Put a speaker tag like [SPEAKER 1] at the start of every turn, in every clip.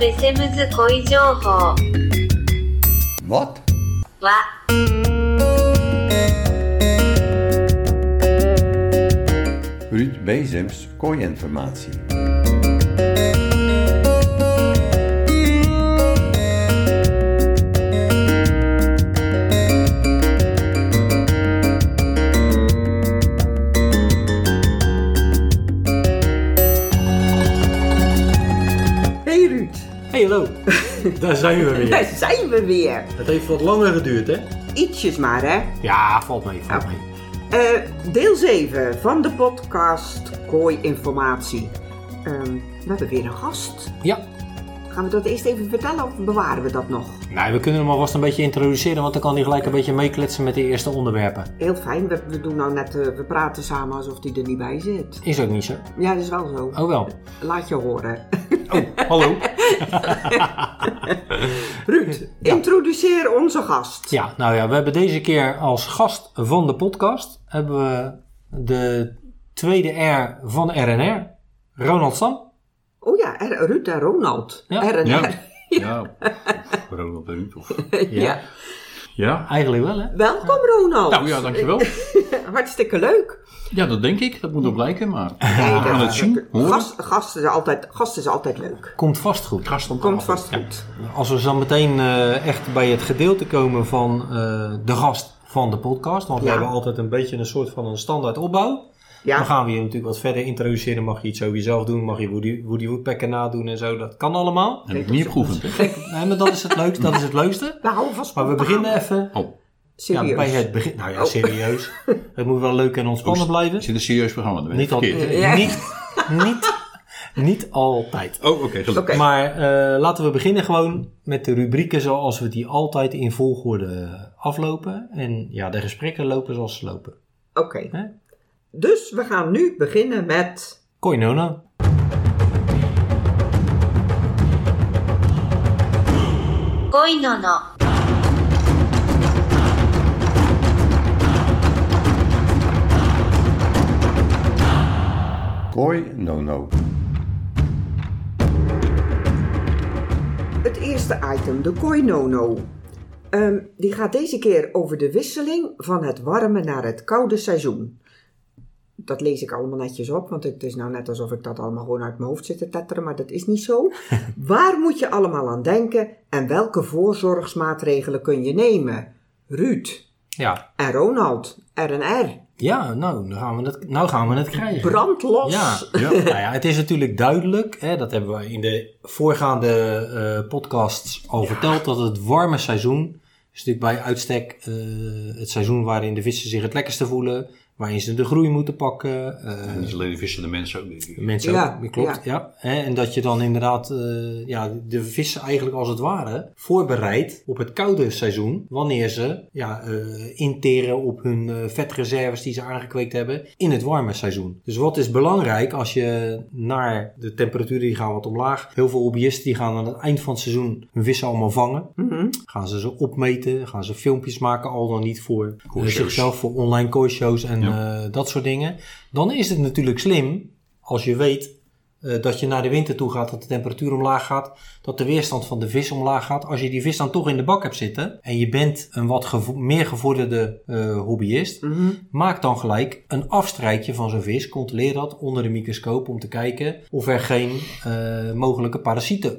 [SPEAKER 1] ベセムズ恋情報
[SPEAKER 2] Wat?
[SPEAKER 1] は
[SPEAKER 2] Ruud Bezems kooiinformatie.
[SPEAKER 3] Daar zijn we
[SPEAKER 4] daar
[SPEAKER 3] weer.
[SPEAKER 4] zijn we weer.
[SPEAKER 3] Het heeft wat langer geduurd, hè?
[SPEAKER 4] Ietsjes maar, hè.
[SPEAKER 3] Ja, valt mee, valt mee.
[SPEAKER 4] Eh, deel 7 van de podcast Kooi Informatie. Ehm, we hebben weer een gast.
[SPEAKER 3] Ja.
[SPEAKER 4] Gaan we dat eerst even vertellen of bewaren we dat nog?
[SPEAKER 3] Nou, we kunnen hem alvast een beetje introduceren, want dan kan hij gelijk een beetje meekletsen met de eerste onderwerpen.
[SPEAKER 4] Heel fijn, we, we doen nou net, eh, we praten samen alsof hij er niet bij zit.
[SPEAKER 3] Is ook niet zo.
[SPEAKER 4] Ja, dat is wel zo.
[SPEAKER 3] Oh wel.
[SPEAKER 4] Laat je horen.
[SPEAKER 3] Oh, hallo.
[SPEAKER 4] Ruud, introduceer onze gast.
[SPEAKER 3] Ja, nou ja, we hebben deze keer als gast van de podcast hebben we de tweede R van RNR, Ronald Stam.
[SPEAKER 4] Oh ja, R- Ruud en Ronald.
[SPEAKER 3] Ja.
[SPEAKER 4] R en
[SPEAKER 5] Ja.
[SPEAKER 4] R.
[SPEAKER 5] Ja, Ronald en Ruud. Of...
[SPEAKER 4] Ja.
[SPEAKER 5] Ja.
[SPEAKER 3] Eigenlijk wel, hè?
[SPEAKER 4] Welkom Ronald.
[SPEAKER 5] Nou ja, dankjewel.
[SPEAKER 4] Hartstikke leuk.
[SPEAKER 5] Ja, dat denk ik. Dat moet nog blijken, maar we gaan het zien.
[SPEAKER 4] Gast, gast, is altijd, gast is altijd leuk.
[SPEAKER 3] Komt vast goed.
[SPEAKER 5] Gast
[SPEAKER 4] Komt
[SPEAKER 5] tafel.
[SPEAKER 4] vast goed.
[SPEAKER 3] Als we zo meteen eh, echt bij het gedeelte komen van eh, de gast van de podcast, want we hebben altijd een beetje een soort van een standaard opbouw. Dan
[SPEAKER 4] Ja,
[SPEAKER 3] gaan we je natuurlijk wat verder introduceren. Mag je iets over jezelf doen? Mag je Woody, Woody Woodpecker nadoen en zo? Dat kan allemaal.
[SPEAKER 5] En ik niet opgeoefend.
[SPEAKER 3] nee, maar dat is het leukste. Dat is het leukste.
[SPEAKER 4] we houden vast
[SPEAKER 3] Maar we beginnen even
[SPEAKER 5] Oh,
[SPEAKER 3] ja,
[SPEAKER 4] serieus.
[SPEAKER 3] bij het begin. Nou ja,
[SPEAKER 4] Oh.
[SPEAKER 3] serieus. Het moet wel leuk en ontspannen blijven.
[SPEAKER 5] is dit een serieus programma? Ik
[SPEAKER 3] Niet, al,
[SPEAKER 5] verkeerd, hè?
[SPEAKER 4] Ja.
[SPEAKER 3] niet, niet, niet altijd.
[SPEAKER 5] Oh, oké. gelukkig.
[SPEAKER 4] Oké.
[SPEAKER 3] Maar eh, laten we beginnen gewoon met de rubrieken zoals we die altijd in volgorde aflopen. En ja, de gesprekken lopen zoals ze lopen.
[SPEAKER 4] Oké. Dus we gaan nu beginnen met.
[SPEAKER 1] Koinona.
[SPEAKER 2] Koinono. Koinono.
[SPEAKER 4] Het eerste item, de koinono. Um, ehm, die gaat deze keer over de wisseling van het warme naar het koude seizoen. Dat lees ik allemaal netjes op, want het is nou net alsof ik dat allemaal gewoon uit mijn hoofd zit te tetteren, maar dat is niet zo. Waar moet je allemaal aan denken en welke voorzorgsmaatregelen kun je nemen? Ruud
[SPEAKER 3] Ja.
[SPEAKER 4] en Ronald, R en R,
[SPEAKER 3] Ja, nou, nou gaan we het, nou gaan we het krijgen.
[SPEAKER 4] brandlos.
[SPEAKER 3] Ja,
[SPEAKER 5] Ja.
[SPEAKER 3] nou ja, het is natuurlijk duidelijk, hè, dat hebben we in de voorgaande eh, podcasts al verteld, dat het warme seizoen is natuurlijk bij uitstek eh, het seizoen waarin de vissen zich het lekkerste voelen, waarin ze de groei moeten pakken. eh,
[SPEAKER 5] En niet alleen de vissen, de mensen ook, denk ik.
[SPEAKER 3] Mensen
[SPEAKER 4] Ja,
[SPEAKER 3] ook, klopt, ja. Hè, En dat je dan inderdaad eh, ja, de vissen eigenlijk als het ware voorbereidt op het koude seizoen. Wanneer ze ja, eh, interen op hun eh, vetreserves die ze aangekweekt hebben in het warme seizoen. Dus wat is belangrijk als je naar de temperaturen die gaan wat omlaag. Heel veel hobbyisten die gaan aan het eind van het seizoen hun vissen allemaal vangen.
[SPEAKER 4] Mhm.
[SPEAKER 3] Gaan ze ze opmeten, gaan ze filmpjes maken, al dan niet voor zichzelf, voor online kooishows en eh, dat soort dingen. Dan is het natuurlijk slim, als je weet eh, dat je naar de winter toe gaat, dat de temperatuur omlaag gaat, dat de weerstand van de vis omlaag gaat. Als je die vis dan toch in de bak hebt zitten en je bent een wat gevo- meer gevorderde eh, hobbyist,
[SPEAKER 4] Mhm.
[SPEAKER 3] maak dan gelijk een afstrijkje van zo'n vis. Controleer dat onder de microscoop om te kijken of er geen mogelijke parasieten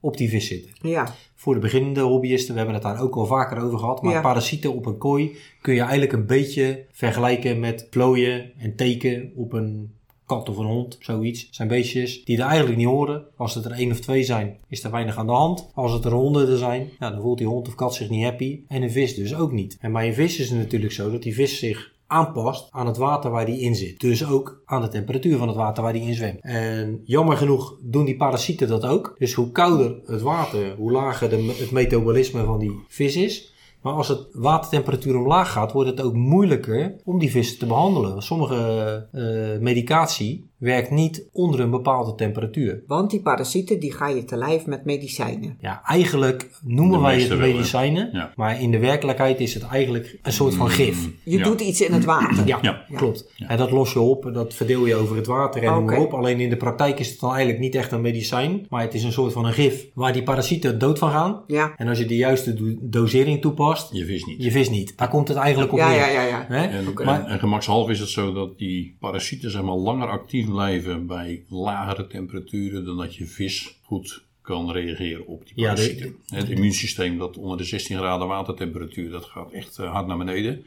[SPEAKER 3] op die vis zitten
[SPEAKER 4] Ja,
[SPEAKER 3] voor de beginnende hobbyisten, we hebben het daar ook al vaker over gehad, maar
[SPEAKER 4] Ja.
[SPEAKER 3] parasieten op een kooi kun je eigenlijk een beetje vergelijken met plooien en teken op een kat of een hond, zoiets. Zijn beestjes die er eigenlijk niet horen. Als het er één of twee zijn, is er weinig aan de hand. Als het er honderden zijn, ja, dan voelt die hond of kat zich niet happy. En een vis dus ook niet. En bij een vis is het natuurlijk zo dat die vis zich aanpast aan het water waar die in zit. Dus ook aan de temperatuur van het water waar die in zwemt. En jammer genoeg doen die parasieten dat ook. Dus hoe kouder het water, hoe lager de, het metabolisme van die vis is. Maar als het watertemperatuur omlaag gaat, wordt het ook moeilijker om die vissen te behandelen. Sommige eh, medicatie werkt niet onder een bepaalde temperatuur.
[SPEAKER 4] Want die parasieten die ga je te lijf met medicijnen.
[SPEAKER 3] Ja, eigenlijk noemen
[SPEAKER 5] De
[SPEAKER 3] wij het medicijnen,
[SPEAKER 5] Ja.
[SPEAKER 3] maar in de werkelijkheid is het eigenlijk een soort van gif.
[SPEAKER 4] Je
[SPEAKER 5] Ja.
[SPEAKER 4] doet iets in het water.
[SPEAKER 3] Ja,
[SPEAKER 5] Ja.
[SPEAKER 3] klopt. En dat los je op, dat verdeel je over het water en noem maar
[SPEAKER 4] Oké.
[SPEAKER 3] op. Alleen in de praktijk is het dan eigenlijk niet echt een medicijn, maar het is een soort van een gif waar die parasieten dood van gaan.
[SPEAKER 4] Ja,
[SPEAKER 3] En als je de juiste do- dosering toepast,
[SPEAKER 5] Je vis niet.
[SPEAKER 3] je vis niet. Daar komt het eigenlijk op neer.
[SPEAKER 4] ja, ja. ja.
[SPEAKER 5] En,
[SPEAKER 3] Maar-
[SPEAKER 5] en, en gemakshalve is het zo dat die parasieten zeg maar, langer actief blijven bij lagere temperaturen dan dat je vis goed kan reageren op die
[SPEAKER 3] Ja, de-
[SPEAKER 5] parasieten. het immuunsysteem dat onder de 16 graden watertemperatuur, dat gaat echt eh, hard naar beneden.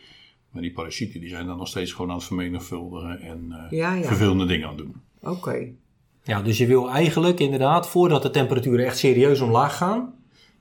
[SPEAKER 5] Maar die parasieten die zijn dan nog steeds gewoon aan het vermenigvuldigen en eh,
[SPEAKER 4] Ja, ja.
[SPEAKER 5] vervelende dingen aan het doen.
[SPEAKER 4] Oké.
[SPEAKER 3] Ja, dus je wil eigenlijk inderdaad, voordat de temperaturen echt serieus omlaag gaan,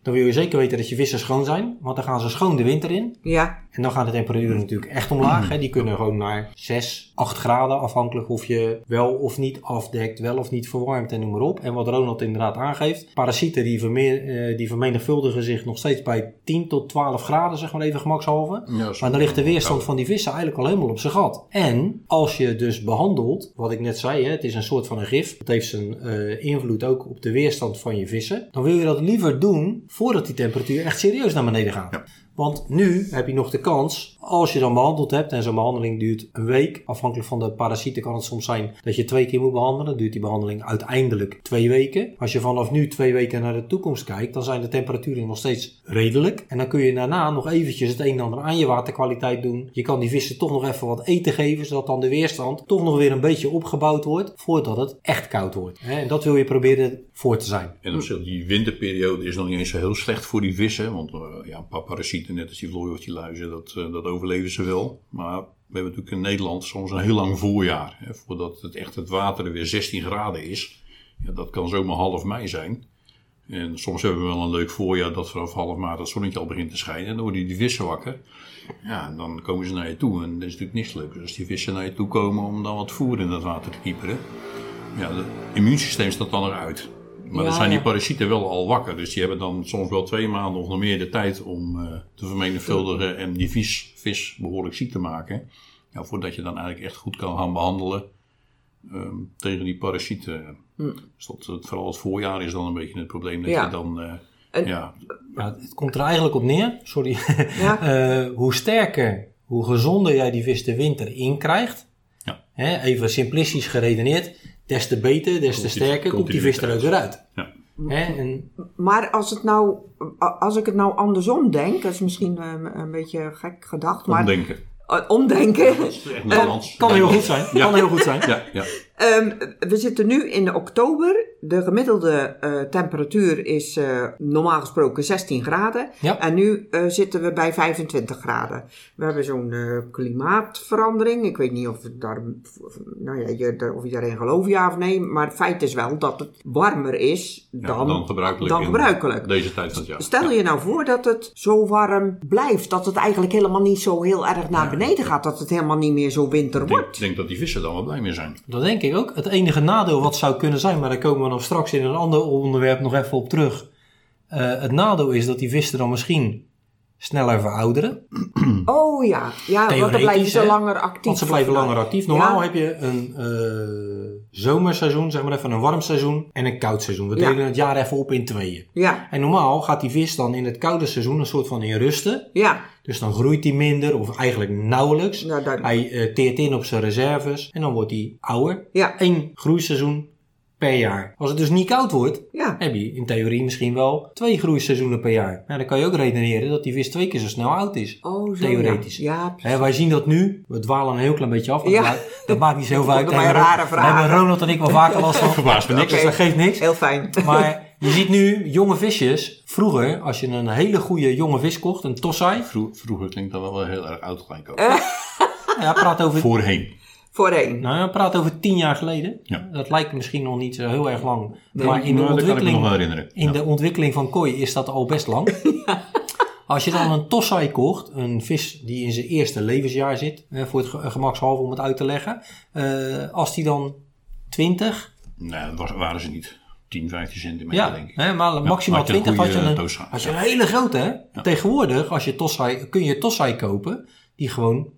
[SPEAKER 3] dan wil je zeker weten dat je vissen schoon zijn. Want dan gaan ze schoon de winter in.
[SPEAKER 4] Ja,
[SPEAKER 3] En dan gaan de temperaturen natuurlijk echt omlaag. Hè. Die kunnen gewoon naar 6, 8 graden, afhankelijk of je wel of niet afdekt, wel of niet verwarmt en noem maar op. En wat Ronald inderdaad aangeeft, parasieten die, vermeer, eh, die vermenigvuldigen zich nog steeds bij 10 tot 12 graden, zeg maar even gemakshalve.
[SPEAKER 5] Ja,
[SPEAKER 3] Maar dan ligt de weerstand van die vissen eigenlijk al helemaal op zijn gat. En als je dus behandelt, wat ik net zei, hè, het is een soort van een gif. Het heeft zijn eh, invloed ook op de weerstand van je vissen. Dan wil je dat liever doen voordat die temperatuur echt serieus naar beneden gaat. Want nu heb je nog de kans, als je dan behandeld hebt, en zo'n behandeling duurt een week, afhankelijk van de parasieten kan het soms zijn dat je twee keer moet behandelen, duurt die behandeling uiteindelijk twee weken. Als je vanaf nu twee weken naar de toekomst kijkt, dan zijn de temperaturen nog steeds redelijk. En dan kun je daarna nog eventjes het een en ander aan je waterkwaliteit doen. Je kan die vissen toch nog even wat eten geven, zodat dan de weerstand toch nog weer een beetje opgebouwd wordt, voordat het echt koud wordt. En dat wil je proberen voor te zijn.
[SPEAKER 5] En op die winterperiode is nog niet eens zo heel slecht voor die vissen. Want eh, ja, een paar parasieten, net als die vlooien of die luizen, dat, eh, dat overleven ze wel. Maar we hebben natuurlijk in Nederland soms een heel lang voorjaar. Hè, voordat het echt het water weer 16 graden is. Ja, dat kan zomaar half mei zijn. En soms hebben we wel een leuk voorjaar dat vanaf half maart het zonnetje al begint te schijnen. En dan worden die vissen wakker. Ja, en dan komen ze naar je toe. En dat is natuurlijk niks leuks. Als die vissen naar je toe komen om dan wat voer in dat water te kieperen. Ja, het immuunsysteem staat dan eruit. Maar
[SPEAKER 4] Ja,
[SPEAKER 5] dan zijn die
[SPEAKER 4] ja.
[SPEAKER 5] parasieten wel al wakker. Dus die hebben dan soms wel twee maanden of nog meer de tijd om eh, te vermenigvuldigen en die vis, vis behoorlijk ziek te maken. Ja, voordat je dan eigenlijk echt goed kan gaan behandelen ehm, tegen die parasieten. Dus dat, het, vooral het voorjaar is dan een beetje het probleem. Dat
[SPEAKER 4] Ja.
[SPEAKER 5] je dan, eh,
[SPEAKER 4] En-
[SPEAKER 5] ja,
[SPEAKER 3] Ja, het komt er eigenlijk op neer, sorry,
[SPEAKER 4] Ja.
[SPEAKER 3] Eh, hoe sterker, hoe gezonder jij die vis de winter in krijgt.
[SPEAKER 5] Ja.
[SPEAKER 3] Hè, even simplistisch geredeneerd, des te beter, des te sterker
[SPEAKER 5] komt
[SPEAKER 3] die vis er ook weer uit.
[SPEAKER 5] ja.
[SPEAKER 3] Hè, en,
[SPEAKER 4] maar als, het nou, als ik het nou andersom denk, dat is misschien eh, een beetje gek gedacht, maar
[SPEAKER 5] omdenken.
[SPEAKER 4] eh, omdenken.
[SPEAKER 5] Dat is echt Nederlands.
[SPEAKER 3] kan heel goed zijn,
[SPEAKER 5] Ja.
[SPEAKER 3] kan heel goed zijn.
[SPEAKER 5] Ja, ja.
[SPEAKER 4] Ehm, we zitten nu in oktober. De gemiddelde eh, temperatuur is eh, normaal gesproken 16 graden.
[SPEAKER 3] Ja.
[SPEAKER 4] En nu eh, zitten we bij 25 graden. We hebben zo'n eh, klimaatverandering. Ik weet niet of, daar, nou ja, je, of je daarin gelooft, ja of nee. Maar het feit is wel dat het warmer is
[SPEAKER 5] Ja,
[SPEAKER 4] dan,
[SPEAKER 5] dan gebruikelijk.
[SPEAKER 4] dan
[SPEAKER 5] in
[SPEAKER 4] gebruikelijk.
[SPEAKER 5] Deze tijd van het jaar.
[SPEAKER 4] Stel je nou voor dat het zo warm blijft. Dat het eigenlijk helemaal niet zo heel erg naar beneden gaat. Dat het helemaal niet meer zo winter
[SPEAKER 5] Ik denk,
[SPEAKER 4] wordt.
[SPEAKER 5] denk dat die vissen dan wel blij mee zijn.
[SPEAKER 3] Dat denk ik ook. Het enige nadeel wat zou kunnen zijn, maar daar komen we dan straks in een ander onderwerp nog even op terug. Eh, het nadeel is dat die vissen dan misschien sneller verouderen.
[SPEAKER 4] Oh ja, ja want dan blijven ze
[SPEAKER 3] hè?
[SPEAKER 4] langer actief.
[SPEAKER 3] Want ze blijven langer actief. Normaal
[SPEAKER 4] Ja.
[SPEAKER 3] heb je een eh, zomerseizoen, zeg maar even een warm seizoen en een koud seizoen. We
[SPEAKER 4] Ja.
[SPEAKER 3] delen het jaar even op in tweeën.
[SPEAKER 4] Ja,
[SPEAKER 3] En normaal gaat die vis dan in het koude seizoen een soort van in rusten.
[SPEAKER 4] ja.
[SPEAKER 3] Dus dan groeit hij minder of eigenlijk nauwelijks.
[SPEAKER 4] Nou,
[SPEAKER 3] Hij eh, teert in op zijn reserves en dan wordt hij ouder.
[SPEAKER 4] Ja.
[SPEAKER 3] Eén groeiseizoen per jaar. Als het dus niet koud wordt,
[SPEAKER 4] Ja.
[SPEAKER 3] heb je in theorie misschien wel twee groeiseizoenen per jaar. Nou, dan kan je ook redeneren dat die vis twee keer zo snel oud is.
[SPEAKER 4] Oh, zo,
[SPEAKER 3] Theoretisch.
[SPEAKER 4] Ja, ja precies.
[SPEAKER 3] Wij zien dat nu. We dwalen een heel klein beetje af. maar
[SPEAKER 4] Ja.
[SPEAKER 3] Dat, maakt, dat maakt niet zoveel uit. Hebben,
[SPEAKER 4] rare
[SPEAKER 3] daar
[SPEAKER 4] vraag.
[SPEAKER 3] hebben Ronald en ik wel vaker last van.
[SPEAKER 5] Verbaast me niks.
[SPEAKER 3] Dus dat geeft niks.
[SPEAKER 4] heel fijn.
[SPEAKER 3] Maar je ziet nu jonge visjes. Vroeger, als je een hele goede jonge vis kocht, een tossai.
[SPEAKER 5] Vro- vroeger klinkt dat wel heel erg oud gelijk ook.
[SPEAKER 3] Ja, praat over,
[SPEAKER 5] Voorheen.
[SPEAKER 4] Voorheen.
[SPEAKER 3] nou, ja, praat over tien jaar geleden.
[SPEAKER 5] Ja.
[SPEAKER 3] Dat lijkt misschien nog niet zo heel erg lang. maar in de,
[SPEAKER 5] dat kan ik me nog wel
[SPEAKER 3] ontwikkeling, in de ontwikkeling van kooi is dat al best lang. Als je dan een tossai kocht, een vis die in zijn eerste levensjaar zit, eh, voor het ge- gemakshalve om het uit te leggen. eh, als die dan 20,
[SPEAKER 5] Nee, dat waren ze niet. 10, 15 centimeter
[SPEAKER 3] Ja,
[SPEAKER 5] denk ik.
[SPEAKER 3] hè, maar maximaal
[SPEAKER 5] had je een
[SPEAKER 3] 20 had je een,
[SPEAKER 5] tossai.
[SPEAKER 3] had je een hele grote. Hè? Tegenwoordig als je tossai, kun je tossai kopen die gewoon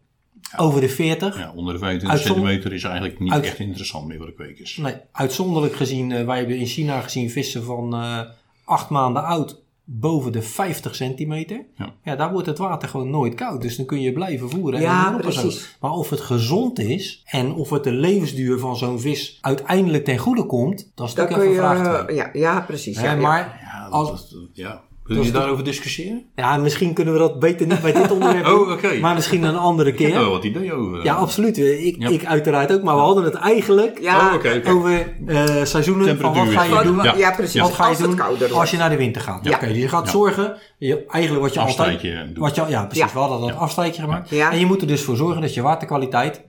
[SPEAKER 3] over de 40.
[SPEAKER 5] Ja, onder de 25
[SPEAKER 3] Uitzon-
[SPEAKER 5] centimeter is eigenlijk niet
[SPEAKER 3] Uit-
[SPEAKER 5] echt interessant meer voor de kwekers.
[SPEAKER 3] Nee, uitzonderlijk gezien, eh, wij hebben in China gezien vissen van eh acht maanden oud boven de 50 centimeter.
[SPEAKER 5] Ja.
[SPEAKER 3] Ja. daar wordt het water gewoon nooit koud. Dus dan kun je blijven voeren.
[SPEAKER 4] Ja,
[SPEAKER 3] en
[SPEAKER 4] precies.
[SPEAKER 3] Maar of het gezond is en of het de levensduur van zo'n vis uiteindelijk ten goede komt, dat is natuurlijk
[SPEAKER 4] kun
[SPEAKER 3] even
[SPEAKER 4] je,
[SPEAKER 3] een vraagteken.
[SPEAKER 4] ja, ja, precies. Ja, ja.
[SPEAKER 3] Maar
[SPEAKER 5] Ja, dat,
[SPEAKER 3] als,
[SPEAKER 5] dat- ja. Wil je
[SPEAKER 3] is
[SPEAKER 5] daarover discussiëren?
[SPEAKER 3] ja, misschien kunnen we dat beter niet bij dit onderwerp doen,
[SPEAKER 5] Oh, oké.
[SPEAKER 3] maar misschien een andere
[SPEAKER 5] Ik heb er
[SPEAKER 3] keer.
[SPEAKER 5] wel wat idee over.
[SPEAKER 3] Ja, absoluut. Ik,
[SPEAKER 5] Ja.
[SPEAKER 3] ik uiteraard ook. Maar we hadden het eigenlijk
[SPEAKER 4] Ja,
[SPEAKER 5] Oh,
[SPEAKER 3] over eh, seizoenen van wat ga je doen.
[SPEAKER 5] Ja.
[SPEAKER 4] ja, precies.
[SPEAKER 3] Wat ga je
[SPEAKER 4] als
[SPEAKER 3] doen als je naar de winter gaat?
[SPEAKER 4] Ja.
[SPEAKER 3] Oké, dus je gaat
[SPEAKER 5] Ja.
[SPEAKER 3] zorgen, je, eigenlijk wat je altijd...
[SPEAKER 5] doen.
[SPEAKER 3] Wat je, ja, precies.
[SPEAKER 4] Ja.
[SPEAKER 3] We hadden dat afstijgje gemaakt.
[SPEAKER 4] Ja.
[SPEAKER 3] En je moet er dus voor zorgen dat je waterkwaliteit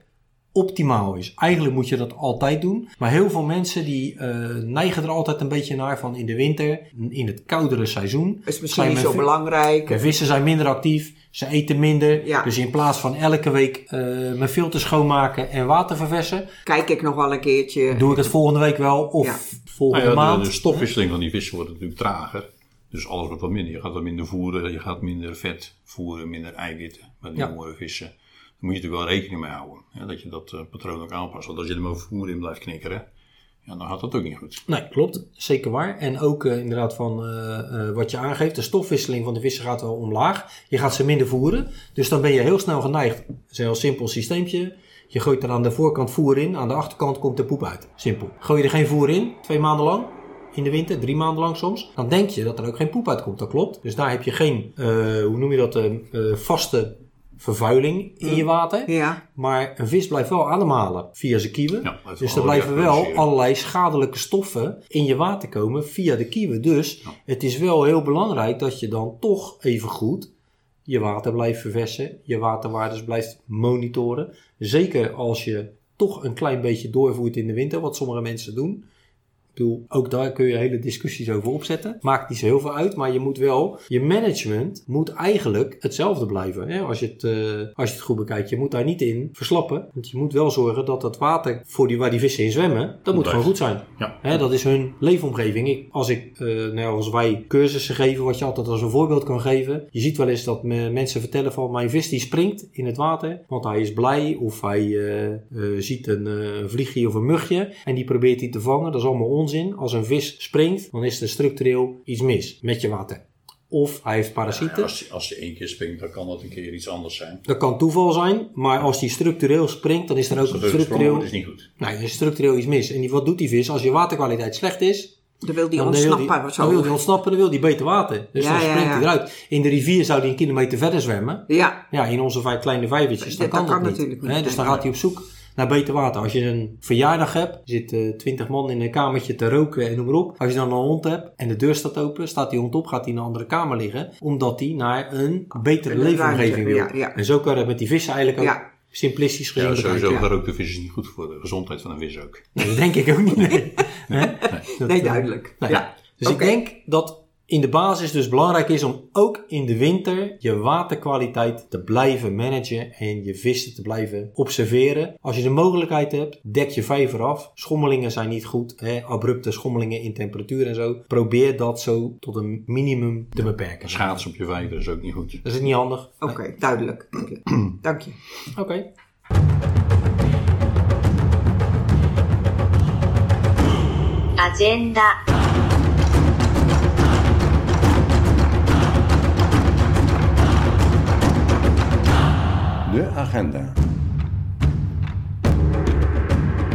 [SPEAKER 3] optimaal is. Eigenlijk moet je dat altijd doen. Maar heel veel mensen die eh, neigen er altijd een beetje naar van in de winter, in het koudere seizoen.
[SPEAKER 4] is misschien niet zo belangrijk.
[SPEAKER 3] de vissen zijn minder actief, ze eten minder.
[SPEAKER 4] Ja.
[SPEAKER 3] Dus in plaats van elke week eh, mijn filter schoonmaken en water verversen,
[SPEAKER 4] Kijk ik nog wel een keertje.
[SPEAKER 3] doe ik het volgende week wel of
[SPEAKER 4] Ja.
[SPEAKER 3] volgende
[SPEAKER 5] Nou ja,
[SPEAKER 3] maand.
[SPEAKER 5] de, de stofwisseling van die vissen wordt natuurlijk trager. Dus alles wordt wat minder. Je gaat wat minder voeren, je gaat minder vet voeren, minder eiwitten bij die
[SPEAKER 3] Ja.
[SPEAKER 5] jongere vissen. Moet je natuurlijk wel rekening mee houden. Dat je dat eh, patroon ook aanpast. Want als je er maar voer in blijft knikkeren, ja, dan gaat dat ook niet goed.
[SPEAKER 3] Nee, klopt. Zeker waar. En ook eh, inderdaad van eh, wat je aangeeft. De stofwisseling van de vissen gaat wel omlaag. Je gaat ze minder voeren. Dus dan ben je heel snel geneigd. Het is een heel simpel systeempje. Je gooit er aan de voorkant voer in. Aan de achterkant komt de poep uit. Simpel. Gooi je er geen voer in, twee maanden lang. In de winter, drie maanden lang soms. Dan denk je dat er ook geen poep uitkomt. Dat klopt. Dus daar heb je geen, hoe noem je dat, eh, vaste vervuiling in je water.
[SPEAKER 4] Ja,
[SPEAKER 3] Maar een vis blijft wel ademhalen via zijn kieven.
[SPEAKER 5] Ja,
[SPEAKER 3] dus er blijven wel allerlei schadelijke stoffen in je water komen via de kieven. Dus
[SPEAKER 5] Ja.
[SPEAKER 3] het is wel heel belangrijk dat je dan toch even goed je water blijft verversen. Je waterwaardes blijft monitoren. Zeker als je toch een klein beetje doorvoert in de winter, wat sommige mensen doen. Ik bedoel, ook daar kun je hele discussies over opzetten. Maakt niet zo heel veel uit, maar je moet wel, je management moet eigenlijk hetzelfde blijven. Hè? Als, je het, eh, als je het goed bekijkt, je moet daar niet in verslappen. Want je moet wel zorgen dat het water voor die, waar die vissen in zwemmen, dat moet
[SPEAKER 5] Blijft.
[SPEAKER 3] gewoon goed zijn.
[SPEAKER 5] Ja.
[SPEAKER 3] Hè, dat is hun leefomgeving. Ik, als, ik, eh, nou als wij cursussen geven, wat je altijd als een voorbeeld kan geven. Je ziet wel eens dat me- mensen vertellen van mijn vis die springt in het water. Want hij is blij of hij eh, ziet een vliegje of een mugje. En die probeert hij te vangen. Dat is allemaal onzin. Als een vis springt, dan is er structureel iets mis met je water. Of hij heeft parasieten.
[SPEAKER 5] Als, als je één keer springt, dan kan dat een keer iets anders zijn.
[SPEAKER 3] Dat kan toeval zijn, maar als die structureel springt, dan is er ook
[SPEAKER 5] het
[SPEAKER 3] structureel,
[SPEAKER 5] is niet goed.
[SPEAKER 3] nee, er is structureel iets mis. En die, wat doet die vis? Als je waterkwaliteit slecht is,
[SPEAKER 4] dan wil die
[SPEAKER 3] dan
[SPEAKER 4] ontsnappen.
[SPEAKER 3] wil die,
[SPEAKER 4] zo.
[SPEAKER 3] dan wil die ontsnappen, dan wil die beter water. Dus
[SPEAKER 4] Ja,
[SPEAKER 3] dan springt
[SPEAKER 4] ja.
[SPEAKER 3] hij eruit. In de rivier zou hij een kilometer verder zwemmen.
[SPEAKER 4] Ja,
[SPEAKER 3] Ja, in onze vijf kleine vijvertjes, dan
[SPEAKER 4] Dat
[SPEAKER 3] kan
[SPEAKER 4] kan
[SPEAKER 3] dat niet.
[SPEAKER 4] natuurlijk niet,
[SPEAKER 3] dus dan gaat hij op zoek naar beter water. Als je een verjaardag hebt, zitten twintig man in een kamertje te roken en noem maar op. Als je dan een hond hebt en de deur staat open, staat die hond op, gaat hij in een andere kamer liggen. Omdat hij naar een betere
[SPEAKER 4] Een
[SPEAKER 3] leefomgeving wil.
[SPEAKER 4] ja, ja.
[SPEAKER 3] En zo kan je dat met die vissen eigenlijk ook
[SPEAKER 4] Ja.
[SPEAKER 3] simplistisch gezien
[SPEAKER 5] Ja, sowieso
[SPEAKER 4] ja.
[SPEAKER 5] gerookte vis is niet goed voor de gezondheid van een vis ook.
[SPEAKER 3] Nee, dat denk ik ook niet. Nee.
[SPEAKER 4] Nee, duidelijk.
[SPEAKER 3] Nee.
[SPEAKER 4] Ja.
[SPEAKER 3] Dus ik denk dat in de basis dus belangrijk is om ook in de winter je waterkwaliteit te blijven managen en je vissen te blijven observeren. Als je de mogelijkheid hebt, dek je vijver af. Schommelingen zijn niet goed, hè? abrupte schommelingen in temperatuur en zo. Probeer dat zo tot een minimum te beperken.
[SPEAKER 5] Schaatsen op je vijver is ook niet goed.
[SPEAKER 3] Dat is niet handig.
[SPEAKER 4] Oké, duidelijk. Dank je.
[SPEAKER 3] Oké.
[SPEAKER 1] agenda,
[SPEAKER 2] 'De agenda'.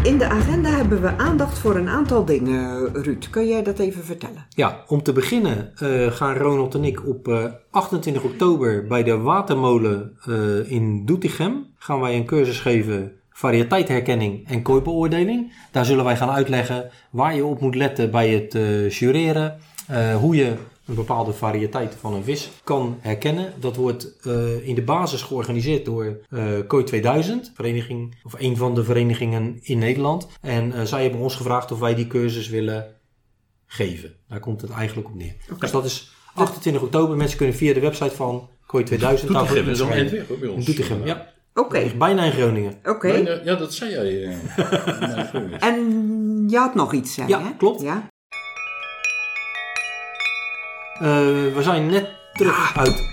[SPEAKER 4] In de agenda hebben we aandacht voor een aantal dingen, Ruud. Kun jij dat even vertellen?
[SPEAKER 3] Ja, om te beginnen eh, gaan Ronald en ik op eh, 28 oktober bij de Watermolen eh, in Doetinchem gaan wij een cursus geven variëteitherkenning en kooibeoordeling. Daar zullen wij gaan uitleggen waar je op moet letten bij het eh, jureren, eh, hoe je een bepaalde variëteit van een vis kan herkennen. Dat wordt eh, in de basis georganiseerd door eh Kooi 2000, vereniging, of een van de verenigingen in Nederland. En eh, zij hebben ons gevraagd of wij die cursus willen geven. Daar komt het eigenlijk op neer. Dus dat is 28 oktober. Mensen kunnen via de website van Kooi 2000 daarvoor
[SPEAKER 5] Doetinchem is al eind
[SPEAKER 3] inschrijven.
[SPEAKER 5] bij ons.
[SPEAKER 3] Doetinchem, ja.
[SPEAKER 4] Oké,
[SPEAKER 3] Ligt bijna in Groningen.
[SPEAKER 4] oké.
[SPEAKER 5] Ja, dat zei jij. eh.
[SPEAKER 4] En je had nog iets, zei
[SPEAKER 3] Ja, klopt.
[SPEAKER 4] Ja?
[SPEAKER 3] Eh, we zijn net terug uit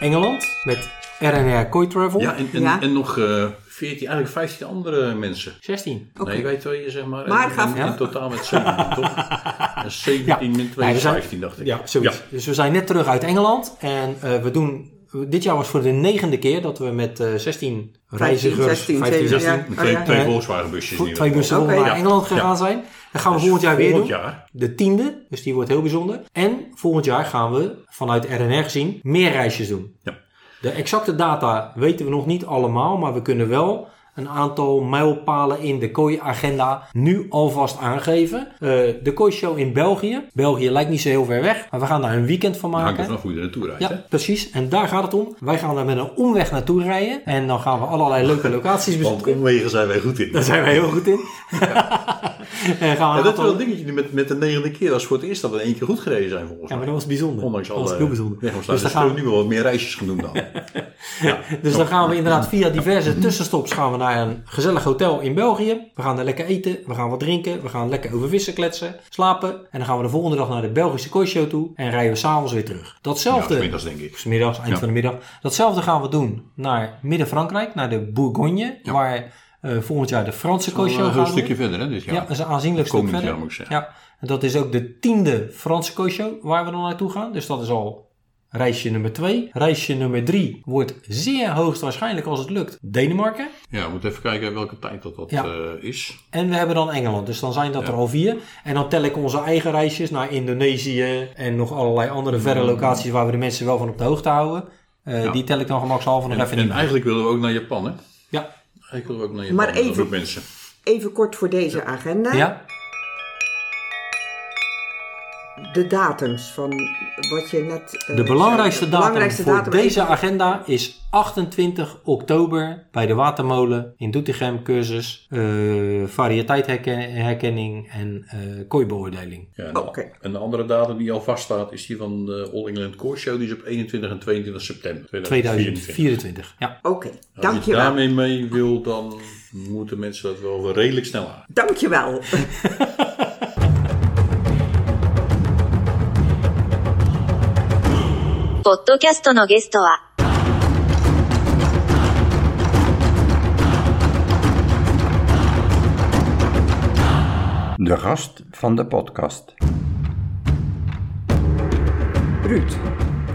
[SPEAKER 3] Engeland met RNR Koi Travel.
[SPEAKER 5] Ja, en, en,
[SPEAKER 4] Ja.
[SPEAKER 5] en nog eh 14, eigenlijk 15 andere mensen.
[SPEAKER 3] 16.
[SPEAKER 4] Oké.
[SPEAKER 5] Nee, wij twee zeg maar.
[SPEAKER 4] Maar
[SPEAKER 5] en,
[SPEAKER 4] ga-
[SPEAKER 5] en in totaal met 17, toch? En 17
[SPEAKER 3] Ja.
[SPEAKER 5] min 2
[SPEAKER 3] Nee, we
[SPEAKER 5] is
[SPEAKER 3] zijn-
[SPEAKER 5] 15, dacht ik.
[SPEAKER 3] Ja, zoiets. Dus we zijn net terug uit Engeland. En eh, we doen... Dit jaar was voor de negende keer dat we met eh 16 reizigers...
[SPEAKER 4] 16,
[SPEAKER 3] 15,
[SPEAKER 4] 16,
[SPEAKER 3] 16
[SPEAKER 4] ja.
[SPEAKER 5] Met twee,
[SPEAKER 4] Oh, ja.
[SPEAKER 5] twee Volkswagen busjes in ieder
[SPEAKER 3] twee
[SPEAKER 5] geval.
[SPEAKER 3] bussen
[SPEAKER 4] Oké.
[SPEAKER 3] naar
[SPEAKER 5] Ja.
[SPEAKER 3] Engeland
[SPEAKER 5] Ja.
[SPEAKER 3] gegaan zijn. Dat gaan we
[SPEAKER 5] Dus
[SPEAKER 3] volgend jaar weer doen.
[SPEAKER 5] Jaar.
[SPEAKER 3] De tiende, dus die wordt heel bijzonder. En volgend jaar gaan we vanuit RNR gezien meer reisjes doen.
[SPEAKER 5] Ja.
[SPEAKER 3] De exacte data weten we nog niet allemaal, maar we kunnen wel een aantal mijlpalen in de kooi-agenda nu alvast aangeven. Eh, de kooi-show in België. België lijkt niet zo heel ver weg, maar we gaan daar een weekend van maken.
[SPEAKER 5] hoe je er naartoe rijdt, hè?
[SPEAKER 3] Ja, precies. En daar gaat het om. Wij gaan daar met een omweg naartoe rijden. En dan gaan we allerlei leuke locaties
[SPEAKER 5] Want
[SPEAKER 3] bezoeken.
[SPEAKER 5] omwegen zijn wij goed in.
[SPEAKER 3] Daar zijn wij heel goed in. en gaan we
[SPEAKER 5] Ja,
[SPEAKER 3] een
[SPEAKER 5] dat is wel een dingetje nu met, met de negende keer. Dat is voor het eerst dat we in één keer goed gereden zijn volgens
[SPEAKER 3] Ja, maar
[SPEAKER 5] mij.
[SPEAKER 3] dat was bijzonder.
[SPEAKER 5] Ondanks
[SPEAKER 3] dat was
[SPEAKER 5] alle
[SPEAKER 3] heel bijzonder. Dus
[SPEAKER 5] Dus
[SPEAKER 3] dan
[SPEAKER 5] we
[SPEAKER 3] gaan,
[SPEAKER 5] nu wel wat meer reisjes gaan doen dan. ja.
[SPEAKER 3] dus dan gaan we inderdaad via diverse tussenstops gaan we naar een gezellig hotel in België. We gaan daar lekker eten, we gaan wat drinken, we gaan lekker over vissen kletsen, slapen. En dan gaan we de volgende dag naar de Belgische kooishow toe en rijden we s'avonds weer terug.
[SPEAKER 5] Ja,
[SPEAKER 3] Datzelfde,
[SPEAKER 5] smiddags, denk ik.
[SPEAKER 3] s middags, eind
[SPEAKER 5] Ja.
[SPEAKER 3] van de middag. Datzelfde gaan we doen naar Midden-Frankrijk, naar de Bourgogne,
[SPEAKER 5] Ja.
[SPEAKER 3] waar eh, volgend jaar de Franse
[SPEAKER 5] Een
[SPEAKER 3] kooishow
[SPEAKER 5] heel
[SPEAKER 3] gaat
[SPEAKER 5] stukje verder, hè, jaar.
[SPEAKER 3] Ja, dat is een aanzienlijk stuk verder.
[SPEAKER 5] jaar, moet ik zeggen.
[SPEAKER 3] Ja, en dat is ook de tiende Franse kooishow waar we dan naartoe gaan. Dus dat is al reisje nummer twee. Reisje nummer drie wordt zeer hoogstwaarschijnlijk als het lukt Denemarken.
[SPEAKER 5] Ja, we moeten even kijken welke tijd dat, dat
[SPEAKER 3] Ja.
[SPEAKER 5] eh, is.
[SPEAKER 3] En we hebben dan Engeland. Dus dan zijn dat er al vier. En dan tel ik onze eigen reisjes naar Indonesië en nog allerlei andere verre locaties waar we de mensen wel van op de hoogte houden. Eh,
[SPEAKER 5] Ja.
[SPEAKER 3] Die tel ik dan gemakshalve nog
[SPEAKER 5] En,
[SPEAKER 3] even
[SPEAKER 5] en
[SPEAKER 3] niet bij.
[SPEAKER 5] eigenlijk willen we ook naar Japan, hè?
[SPEAKER 3] Ja.
[SPEAKER 5] Eigenlijk willen we ook naar Japan.
[SPEAKER 4] Maar even-
[SPEAKER 5] mensen.
[SPEAKER 4] Even kort voor deze agenda.
[SPEAKER 3] Ja?
[SPEAKER 4] De datums van wat je net... eh,
[SPEAKER 3] De belangrijkste
[SPEAKER 4] zei.
[SPEAKER 3] datum
[SPEAKER 4] belangrijkste
[SPEAKER 3] voor
[SPEAKER 4] datum
[SPEAKER 3] deze
[SPEAKER 4] even-
[SPEAKER 3] agenda is 28 oktober bij de Watermolen in Doetinchem cursus eh variëteitherkenning en eh kooibeoordeling.
[SPEAKER 5] Ja, en, de,
[SPEAKER 4] Oké.
[SPEAKER 5] en de andere datum die al vaststaat is die van de All England Core Show. Die is op 21 en 22 september 2024.
[SPEAKER 3] 2024. Ja.
[SPEAKER 4] Oké,
[SPEAKER 5] Als je
[SPEAKER 4] dankjewel.
[SPEAKER 5] daarmee mee wil, dan moeten mensen dat wel redelijk snel aan.
[SPEAKER 4] Dankjewel.
[SPEAKER 1] ポッドキャストのゲストは、
[SPEAKER 2] De gast van de podcast.
[SPEAKER 4] Ruud,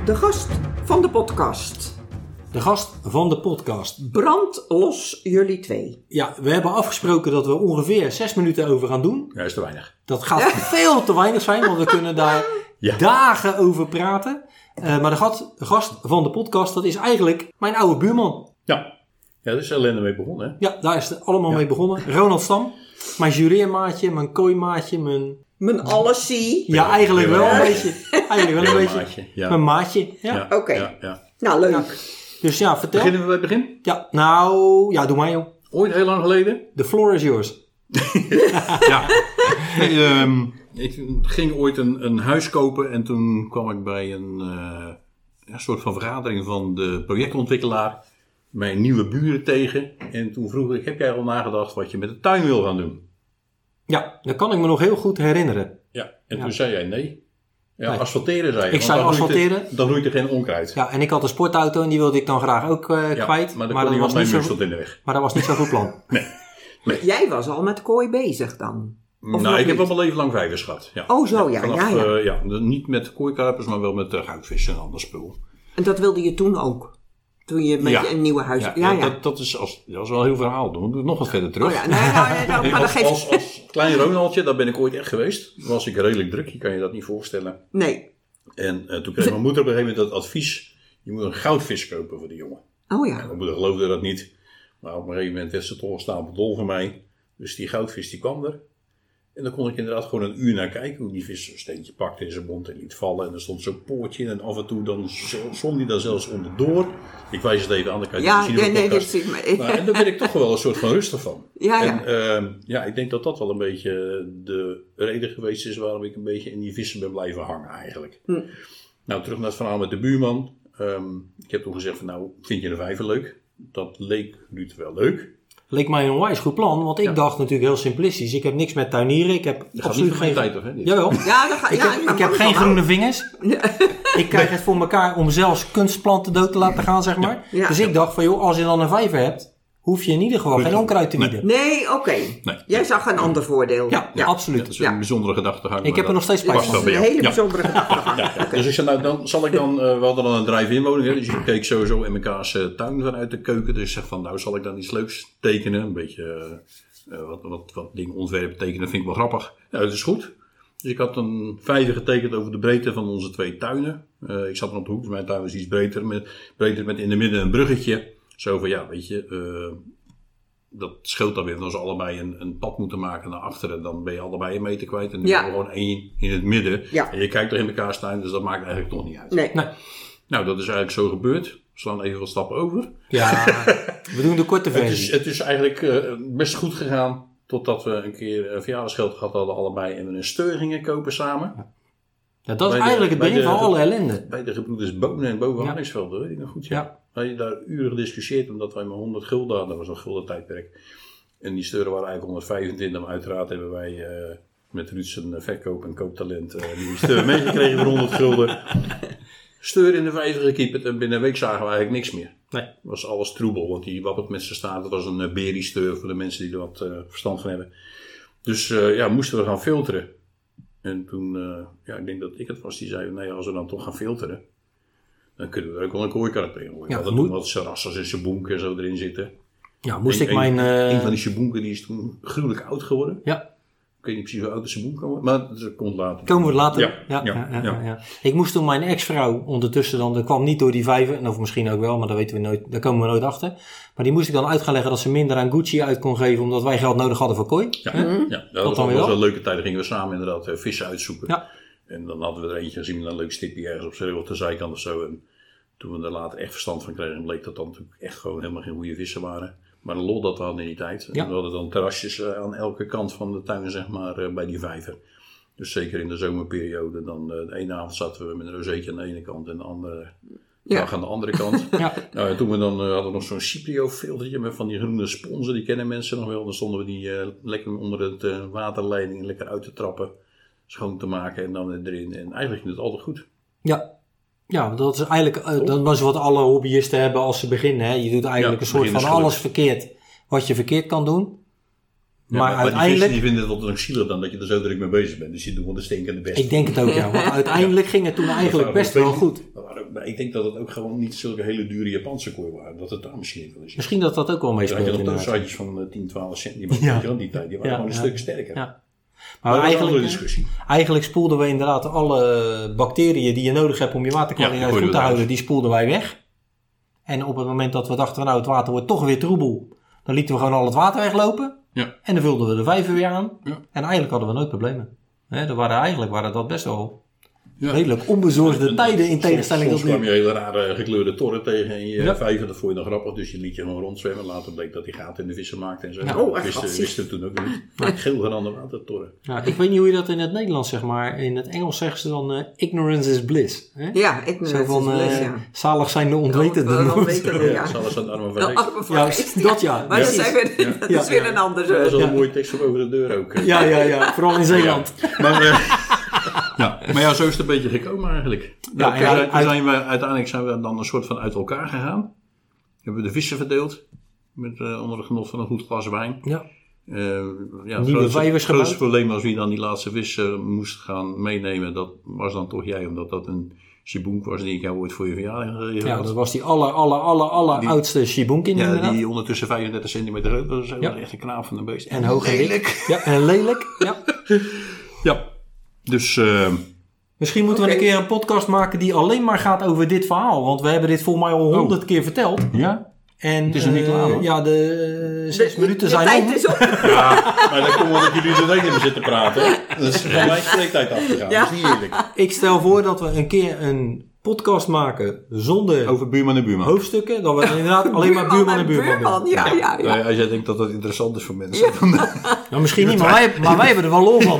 [SPEAKER 4] de gast van de podcast.
[SPEAKER 3] De gast van de podcast.
[SPEAKER 4] Brand los jullie twee.
[SPEAKER 3] Ja, we hebben afgesproken dat we ongeveer 6 minuten over gaan doen.
[SPEAKER 5] Ja, is te weinig.
[SPEAKER 3] Dat gaat veel te weinig zijn, want we kunnen daar
[SPEAKER 5] Ja.
[SPEAKER 3] dagen over praten. Eh, maar de gast, de gast van de podcast, dat is eigenlijk mijn oude buurman.
[SPEAKER 5] Ja, ja daar is ellende mee begonnen. Hè?
[SPEAKER 3] Ja, daar is het allemaal mee begonnen. Ronald Stam, mijn jureermaatje, mijn kooimaatje, mijn...
[SPEAKER 4] Mijn alles zie.
[SPEAKER 3] Ja, eigenlijk wel een beetje. Eigenlijk wel een beetje.
[SPEAKER 5] Maatje, ja.
[SPEAKER 3] Mijn maatje. Ja.
[SPEAKER 4] Oké.
[SPEAKER 5] Ja, ja.
[SPEAKER 4] Nou, leuk.
[SPEAKER 3] Dus ja, vertel.
[SPEAKER 5] Beginnen we bij het begin?
[SPEAKER 3] Ja, nou, ja, doe maar joh.
[SPEAKER 5] Ooit heel lang geleden.
[SPEAKER 3] The floor is yours.
[SPEAKER 5] Ja. Ehm, ik ging ooit een, een huis kopen en toen kwam ik bij een eh, ja, soort van vergadering van de projectontwikkelaar mijn nieuwe buren tegen. En toen vroeg ik, heb jij al nagedacht wat je met de tuin wil gaan doen?
[SPEAKER 3] Ja, dat kan ik me nog heel goed herinneren.
[SPEAKER 5] Ja, en
[SPEAKER 3] Ja.
[SPEAKER 5] toen zei jij nee. Ja,
[SPEAKER 3] Nee.
[SPEAKER 5] asfalteren zei je.
[SPEAKER 3] Ik zei
[SPEAKER 5] dan groeit er-
[SPEAKER 3] asfalteren.
[SPEAKER 5] Dan groeit er geen onkruid.
[SPEAKER 3] Ja, en ik had een sportauto en die wilde ik dan graag ook eh,
[SPEAKER 5] Ja,
[SPEAKER 3] kwijt.
[SPEAKER 5] maar dan
[SPEAKER 3] maar,
[SPEAKER 5] kon
[SPEAKER 3] dat was niet
[SPEAKER 5] muur
[SPEAKER 3] zo,
[SPEAKER 5] stond in de weg.
[SPEAKER 3] maar dat was niet zo'n goed plan.
[SPEAKER 4] Jij was al met kooi bezig dan? Of
[SPEAKER 5] nou, ik heb al mijn leven lang vijvers gehad. Ja.
[SPEAKER 4] Oh, zo, ja,
[SPEAKER 5] Vanaf,
[SPEAKER 4] ja, ja.
[SPEAKER 5] eh, ja. dus Niet met kooikarpers, maar wel met uh, en ander spul.
[SPEAKER 4] En dat wilde je toen ook? Toen je met
[SPEAKER 5] Ja.
[SPEAKER 4] een nieuwe huis...
[SPEAKER 5] Ja,
[SPEAKER 4] Ja, ja.
[SPEAKER 5] Dat, dat, is als, dat is wel een heel verhaal. Dan moeten we nog wat verder terug.
[SPEAKER 4] Oh ja, nee, nou, nee, nou,
[SPEAKER 5] Nee,
[SPEAKER 4] maar dat
[SPEAKER 5] als,
[SPEAKER 4] geeft...
[SPEAKER 5] als, als klein Ronaldje, daar ben ik ooit echt geweest. Was ik redelijk druk, je kan je dat niet voorstellen.
[SPEAKER 4] Nee.
[SPEAKER 5] En eh, toen kreeg mijn moeder op een gegeven moment dat advies. Je moet een goudvis kopen voor de jongen.
[SPEAKER 4] Oh ja.
[SPEAKER 5] Mijn moeder geloofde dat niet. Maar op een gegeven moment werd ze toch een stapel dol voor mij. Dus die goudvis die kwam er. En dan kon ik inderdaad gewoon een uur naar kijken hoe die vis zo'n steentje pakte in zijn mond en liet vallen. En er stond zo'n poortje in en af en toe dan zwom die daar zelfs onderdoor. Ik wijs het even aan, dan kan je
[SPEAKER 4] Ja,
[SPEAKER 5] zien
[SPEAKER 4] nee, nee,
[SPEAKER 5] podcast.
[SPEAKER 4] zie ik
[SPEAKER 5] Nou, en daar ben ik toch wel een soort van rustig van.
[SPEAKER 4] Ja, ja.
[SPEAKER 5] En ehm, ja, ik denk dat dat wel een beetje de reden geweest is waarom ik een beetje in die vissen ben blijven hangen eigenlijk.
[SPEAKER 4] Hm.
[SPEAKER 5] Nou, terug naar het verhaal met de buurman. Ehm, ik heb toen gezegd van nou, vind je de vijver leuk? Dat leek Ruud wel leuk.
[SPEAKER 3] Leek mij een onwijs goed plan, want ik dacht natuurlijk heel simplistisch. Ik heb niks met tuinieren, ik heb
[SPEAKER 5] Dat gaat
[SPEAKER 3] absoluut geen...
[SPEAKER 5] tijd, toch? Hè?
[SPEAKER 3] Jawel.
[SPEAKER 4] Ja, dat ga,
[SPEAKER 3] Ik
[SPEAKER 4] ja,
[SPEAKER 3] heb,
[SPEAKER 4] ja,
[SPEAKER 3] ik heb geen groene vingers. ik krijg het voor elkaar om zelfs kunstplanten dood te laten gaan, zeg maar.
[SPEAKER 4] Ja.
[SPEAKER 3] Dus ik dacht van, joh, als je dan een vijver hebt, hoef je in ieder geval geen onkruid te
[SPEAKER 5] Nee.
[SPEAKER 3] wieden.
[SPEAKER 4] Nee, oké.
[SPEAKER 5] Nee.
[SPEAKER 4] Jij zag een ander voordeel.
[SPEAKER 3] Ja,
[SPEAKER 5] Dat
[SPEAKER 3] absoluut.
[SPEAKER 5] is een
[SPEAKER 4] Ja.
[SPEAKER 5] bijzondere gedachtegang.
[SPEAKER 3] Ik heb er nog steeds
[SPEAKER 4] Dat
[SPEAKER 3] spijt
[SPEAKER 4] is
[SPEAKER 3] van.
[SPEAKER 5] wel
[SPEAKER 4] een
[SPEAKER 5] bij jou.
[SPEAKER 4] hele
[SPEAKER 5] Ja.
[SPEAKER 4] bijzondere gedachtegang.
[SPEAKER 5] Ja.
[SPEAKER 4] Oké.
[SPEAKER 5] Dus ik zei, nou, dan zal ik dan, eh, we hadden dan een drive-in woning, hè, dus ik keek sowieso in mekaars eh, tuin vanuit de keuken. Dus ik zeg van, nou zal ik dan iets leuks tekenen, een beetje eh, wat, wat, wat dingen ontwerpen tekenen, vind ik wel grappig. Ja, dat is goed. Dus ik had een vijver getekend over de breedte van onze twee tuinen. Eh, ik zat er op de hoek, dus mijn tuin was iets breder, met, breder met in de midden een bruggetje. Zo van, ja, weet je, eh, dat scheelt dan weer. Als we allebei een, een pad moeten maken naar achteren, dan ben je allebei een meter kwijt. En nu
[SPEAKER 4] Ja.
[SPEAKER 5] gewoon één in het midden.
[SPEAKER 4] Ja.
[SPEAKER 5] En je kijkt toch in elkaars tuin, dus dat maakt eigenlijk toch niet uit.
[SPEAKER 4] Nee.
[SPEAKER 3] Nee.
[SPEAKER 5] Nou, dat is eigenlijk zo gebeurd. We slaan even wat stappen over.
[SPEAKER 3] Ja, we doen de korte
[SPEAKER 5] Het is,
[SPEAKER 3] versie.
[SPEAKER 5] het is eigenlijk eh, best goed gegaan. Totdat we een keer een verjaardagsgeld gehad hadden allebei. En we een steur gingen kopen samen.
[SPEAKER 3] Ja, dat is
[SPEAKER 5] de-
[SPEAKER 3] eigenlijk het begin van alle ellende.
[SPEAKER 5] Bij de gebroeders Bonen en boven
[SPEAKER 3] Ja.
[SPEAKER 5] Weet ik nog goed. Ja. We hadden daar uren gediscussieerd omdat wij maar 100 gulden hadden. Dat was een gulden tijdperk. En die steuren waren eigenlijk 125. Maar uiteraard hebben wij eh, met Ruud zijn eh, verkoop- en kooptalent eh, die steur meegekregen voor 100 gulden. Steur in de vijver gekieperd en binnen een week zagen we eigenlijk niks meer.
[SPEAKER 3] Nee.
[SPEAKER 5] was alles troebel, want die wappert met zijn staart. Dat was een berie-steur voor de mensen die er wat verstand van hebben. Dus ja, moesten we gaan filteren. En toen, ja, ik denk dat ik het was, die zei: nee, als we dan toch gaan filteren, dan kunnen we er ook wel een kooikarret tegen gooien.
[SPEAKER 3] Ja,
[SPEAKER 5] dat
[SPEAKER 3] moet-
[SPEAKER 5] wat serrassers en sabonken en zo erin zitten.
[SPEAKER 3] Ja, moest ik mijn... eh,
[SPEAKER 5] Een van die sabonken die is toen gruwelijk oud geworden.
[SPEAKER 3] Ja,
[SPEAKER 5] Ik weet niet precies hoe oud de sabon kan worden, maar dat komt later.
[SPEAKER 3] komen we later.
[SPEAKER 5] Ja,
[SPEAKER 3] ja,
[SPEAKER 5] ja.
[SPEAKER 3] Ik moest toen mijn ex-vrouw ondertussen dan, dat kwam niet door die vijver, of misschien ook wel, maar dat weten we nooit, daar komen we nooit achter. Maar die moest ik dan uit gaan leggen dat ze minder aan Gucci uit kon geven, omdat wij geld nodig hadden voor kooi.
[SPEAKER 5] Ja, ja. dat was, was
[SPEAKER 3] wel?
[SPEAKER 5] een leuke tijd. Dan gingen we samen inderdaad eh, vissen uitzoeken.
[SPEAKER 3] Ja.
[SPEAKER 5] En dan hadden we er eentje gezien met een leuk stipje ergens op z'n op de zijkant of zo. En toen we er later echt verstand van kregen, bleek dat dan natuurlijk echt gewoon helemaal geen goede vissen waren. Maar een lol dat we hadden in die tijd.
[SPEAKER 3] Ja.
[SPEAKER 5] En we hadden dan terrasjes eh, aan elke kant van de tuin, zeg maar, eh, bij die vijver. Dus zeker in de zomerperiode, dan eh, de ene avond zaten we met een rozeetje aan de ene kant en de andere
[SPEAKER 4] Ja.
[SPEAKER 5] dag aan de andere kant.
[SPEAKER 3] Ja.
[SPEAKER 5] Nou, en toen we dan hadden we nog zo'n Cyprio filtertje met van die groene sponsen, die kennen mensen nog wel. Dan stonden we die lekker onder het eh, waterleiding lekker uit te trappen, schoon te maken en dan erin. En eigenlijk ging het altijd goed.
[SPEAKER 3] Ja. Ja, dat is eigenlijk, eh, dat was wat alle hobbyisten hebben als ze beginnen. Hè. Je doet eigenlijk
[SPEAKER 5] Ja,
[SPEAKER 3] een soort van alles verkeerd wat je verkeerd kan doen.
[SPEAKER 5] Ja,
[SPEAKER 3] maar
[SPEAKER 5] die
[SPEAKER 3] uiteindelijk,
[SPEAKER 5] die vinden het altijd nog zielig dan dat je er zo druk mee bezig bent. Dus die doen wel de stinkende best.
[SPEAKER 3] ik denk het ook ja, want uiteindelijk ging het toen eigenlijk best wel goed.
[SPEAKER 5] Maar ik denk dat het ook gewoon niet zulke hele dure Japanse kooi waren. Dat het daar misschien wel is.
[SPEAKER 3] Misschien dat dat ook wel
[SPEAKER 5] Dan had je
[SPEAKER 3] meespeelt
[SPEAKER 5] nog
[SPEAKER 3] inderdaad.
[SPEAKER 5] toonsaatjes van eh, 10, 12 centimeter.
[SPEAKER 3] Ja.
[SPEAKER 5] Weet je wel, die tijd. Die waren
[SPEAKER 3] Ja,
[SPEAKER 5] gewoon een
[SPEAKER 3] ja.
[SPEAKER 5] stuk sterker. Maar
[SPEAKER 3] eigenlijk,
[SPEAKER 5] discussie.
[SPEAKER 3] eigenlijk spoelden we inderdaad alle bacteriën die je nodig hebt om je waterkwaliteit
[SPEAKER 5] Ja,
[SPEAKER 3] goed te houden, die spoelden wij weg. En op het moment dat we dachten, nou het water wordt toch weer troebel, dan lieten we gewoon al het water weglopen.
[SPEAKER 5] Ja.
[SPEAKER 3] En dan vulden we de vijver weer aan.
[SPEAKER 5] Ja.
[SPEAKER 3] En eigenlijk hadden we nooit problemen. Hè, er waren, eigenlijk waren dat best wel
[SPEAKER 5] Ja.
[SPEAKER 3] redelijk onbezorgde
[SPEAKER 5] En
[SPEAKER 3] tijden in tegenstelling tot nu.
[SPEAKER 5] kwam je hele rare gekleurde torren tegen in je
[SPEAKER 3] Ja.
[SPEAKER 5] vijver. Dat vond je dan grappig, dus je liet je gewoon rondzwemmen. Later bleek dat hij gaten in de vissen maakte en zo.
[SPEAKER 3] Ja.
[SPEAKER 4] Oh,
[SPEAKER 5] Dat
[SPEAKER 4] echt
[SPEAKER 5] wisten, we toen ook niet. Geel gerande watertorren.
[SPEAKER 3] Ja, ik weet niet hoe je dat in het Nederlands zeg maar. In het Engels zeggen ze dan eh, ignorance is bliss. Hè?
[SPEAKER 4] Ja, ik
[SPEAKER 3] Zo van
[SPEAKER 4] is bliss,
[SPEAKER 3] eh,
[SPEAKER 4] ja.
[SPEAKER 3] zalig zijn de onwetenden.
[SPEAKER 4] Ja, onwetenden, ja.
[SPEAKER 5] Zal eens aan de armen van
[SPEAKER 4] geest,
[SPEAKER 3] dat ja.
[SPEAKER 4] Maar dat, zijn weer, dat
[SPEAKER 3] Ja.
[SPEAKER 4] is weer een ander...
[SPEAKER 5] Dat
[SPEAKER 4] eh,
[SPEAKER 5] al een mooie tekst over de deur ook.
[SPEAKER 3] Ja, ja, ja. Vooral in Zeeland.
[SPEAKER 5] Maar, eh, ja. maar ja, zo is het een beetje gekomen eigenlijk. Nou,
[SPEAKER 3] en
[SPEAKER 5] toen
[SPEAKER 3] uit-
[SPEAKER 5] zijn- we, uiteindelijk zijn we dan een soort van uit elkaar gegaan. Hebben we de vissen verdeeld. Met, eh, onder het genot van een goed glas wijn.
[SPEAKER 3] Ja.
[SPEAKER 5] Eh, ja, het
[SPEAKER 3] Nieuwe
[SPEAKER 5] probleem was wie dan die laatste vis eh, moest gaan meenemen. Dat was dan toch jij, omdat dat een Shiboonk was die ik jou ooit voor je verjaardag gegeven
[SPEAKER 3] Ja, dat was die aller, aller, aller, aller
[SPEAKER 5] Die-
[SPEAKER 3] oudste Shibunkin
[SPEAKER 5] Ja,
[SPEAKER 3] inderdaad.
[SPEAKER 5] die ondertussen 35 centimeter groot was. Dat
[SPEAKER 3] Ja.
[SPEAKER 5] was echt een knaap van een beest.
[SPEAKER 3] En hoog en
[SPEAKER 5] lelijk.
[SPEAKER 3] Ja, en lelijk. Ja.
[SPEAKER 5] Ja, dus eh,
[SPEAKER 3] Misschien moeten we een keer een podcast maken die alleen maar gaat over dit verhaal. Want we hebben dit volgens mij al honderd keer verteld.
[SPEAKER 5] ja.
[SPEAKER 3] En,
[SPEAKER 5] Het is nog niet
[SPEAKER 3] eh,
[SPEAKER 5] klaar, hoor.
[SPEAKER 3] Ja, de zes
[SPEAKER 4] de-
[SPEAKER 3] minuten
[SPEAKER 4] de
[SPEAKER 3] zijn
[SPEAKER 4] tijd
[SPEAKER 3] om.
[SPEAKER 4] is op.
[SPEAKER 5] Ja, maar dan komt omdat jullie er tegen zitten praten. Dat is van mijn spreektijd afgegaan.
[SPEAKER 4] Ja.
[SPEAKER 5] Dat is niet eerlijk.
[SPEAKER 3] Ik stel voor dat we een keer een podcast maken zonder
[SPEAKER 5] Over buurman en buurman.
[SPEAKER 3] hoofdstukken. Dat we inderdaad alleen maar buurman en buurman.
[SPEAKER 4] Ja, ja, ja.
[SPEAKER 5] Ja, als jij denkt dat dat interessant is voor mensen, dan,
[SPEAKER 3] Nou, misschien niet, maar wij, maar wij hebben er wel lol van.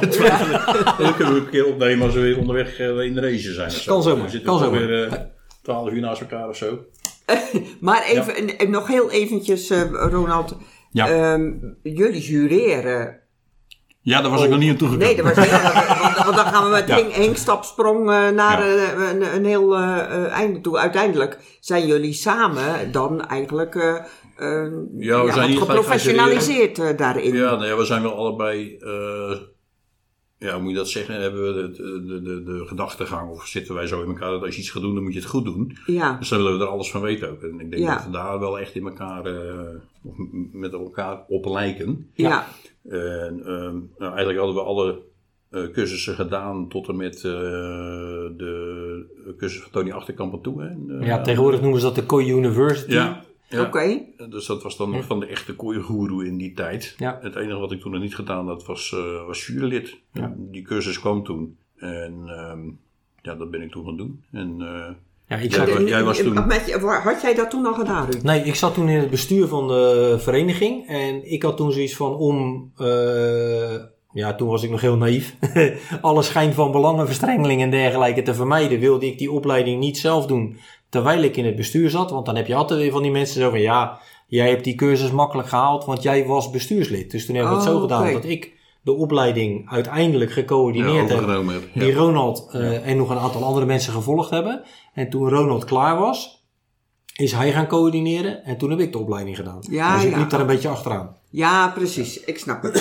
[SPEAKER 5] dan kunnen we een keer opnemen als we weer onderweg eh, in de race zijn. of zo.
[SPEAKER 3] Kan zomaar,
[SPEAKER 5] zitten
[SPEAKER 3] kan
[SPEAKER 5] we
[SPEAKER 3] zomaar.
[SPEAKER 5] weer eh, 12 uur naast elkaar of zo.
[SPEAKER 4] Maar even, en- en nog heel eventjes, eh, Ronald.
[SPEAKER 5] Ja.
[SPEAKER 4] Ehm, jullie jureren.
[SPEAKER 5] Ja, daar was ik nog niet aan toegekomen.
[SPEAKER 4] Nee, dat was want, want dan gaan we met
[SPEAKER 5] Ja.
[SPEAKER 4] Henk stapsprong eh, naar
[SPEAKER 5] Ja.
[SPEAKER 4] een, een heel einde toe. Uiteindelijk zijn jullie samen dan eigenlijk eh, eh,
[SPEAKER 5] Ja, we zijn gelijk gaan
[SPEAKER 4] geprofessionaliseerd eh, daarin.
[SPEAKER 5] Ja, nee, we zijn wel allebei, eh, ja, hoe moet je dat zeggen? Hebben we de, de, de, de gedachtegang of zitten wij zo in elkaar dat als je iets gaat doen, dan moet je het goed doen.
[SPEAKER 4] Ja.
[SPEAKER 5] Dus dan willen we er alles van weten ook. En ik denk
[SPEAKER 4] Ja.
[SPEAKER 5] dat we daar wel echt in elkaar, eh, of met elkaar op lijken.
[SPEAKER 4] Ja.
[SPEAKER 5] En ehm, nou, eigenlijk hadden we alle eh, cursussen gedaan tot en met eh, de cursus van Tony Achterkamp aan toe. Hè? En, eh,
[SPEAKER 3] Ja, tegenwoordig noemen ze dat de Koi University.
[SPEAKER 5] Ja, ja.
[SPEAKER 4] Oké.
[SPEAKER 5] Dus dat was dan nog van de echte kooiengoeroe in die tijd.
[SPEAKER 3] Ja.
[SPEAKER 5] Het enige wat ik toen nog niet gedaan had, was, eh was jurylid.
[SPEAKER 3] Ja.
[SPEAKER 5] Die cursus kwam toen. En ehm, ja, dat ben ik toen gaan doen. En eh,
[SPEAKER 3] Ja, ik
[SPEAKER 5] Jij
[SPEAKER 3] zat,
[SPEAKER 5] jij was toen-
[SPEAKER 4] Met je- had jij dat toen al gedaan, Ruud?
[SPEAKER 3] nee, ik zat toen in het bestuur van de vereniging. En ik had toen zoiets van om... eh, ja, toen was ik nog heel naïef. Alle schijn van belangenverstrengeling en dergelijke te vermijden... wilde ik die opleiding niet zelf doen terwijl ik in het bestuur zat. Want dan heb je altijd weer van die mensen zo van... Ja, jij hebt die cursus makkelijk gehaald, want jij was bestuurslid. Dus toen heb ik het
[SPEAKER 4] Oh,
[SPEAKER 3] zo gedaan
[SPEAKER 4] oké.
[SPEAKER 3] dat ik de opleiding uiteindelijk gecoördineerd heb.
[SPEAKER 5] overgenomen heb. Ja.
[SPEAKER 3] Die Ronald eh, en nog een aantal andere mensen gevolgd hebben. En toen Ronald klaar was, is hij gaan coördineren. En toen heb ik de opleiding gedaan.
[SPEAKER 4] Ja,
[SPEAKER 3] dus ik
[SPEAKER 4] ja.
[SPEAKER 3] liep daar een beetje achteraan.
[SPEAKER 4] Ja, precies. Ik snap het.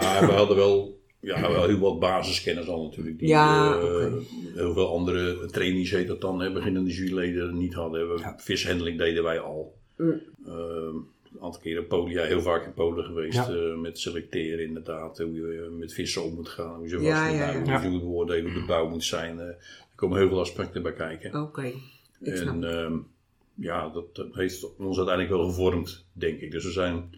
[SPEAKER 5] Ja, we hadden wel, ja, wel heel wat basiskennis al natuurlijk. Die
[SPEAKER 4] Ja,
[SPEAKER 5] eh, heel veel andere trainees heet dat dan, hè, beginnende juryleden niet hadden. We,
[SPEAKER 3] Ja.
[SPEAKER 5] Vishandling deden wij al.
[SPEAKER 4] Mm.
[SPEAKER 5] Ehm, een aantal keren in Polen, ja, heel vaak in Polen geweest.
[SPEAKER 3] Ja.
[SPEAKER 5] eh, met selecteren inderdaad, hoe je met vissen om moet gaan. Hoe je vast
[SPEAKER 4] Ja, ja,
[SPEAKER 5] hoe je beoordelen, hoe de bouw moet zijn. eh, er komen heel veel aspecten bij kijken.
[SPEAKER 4] Oké.
[SPEAKER 5] En ehm, ja, dat, dat heeft ons uiteindelijk wel gevormd, denk ik. Dus we zijn,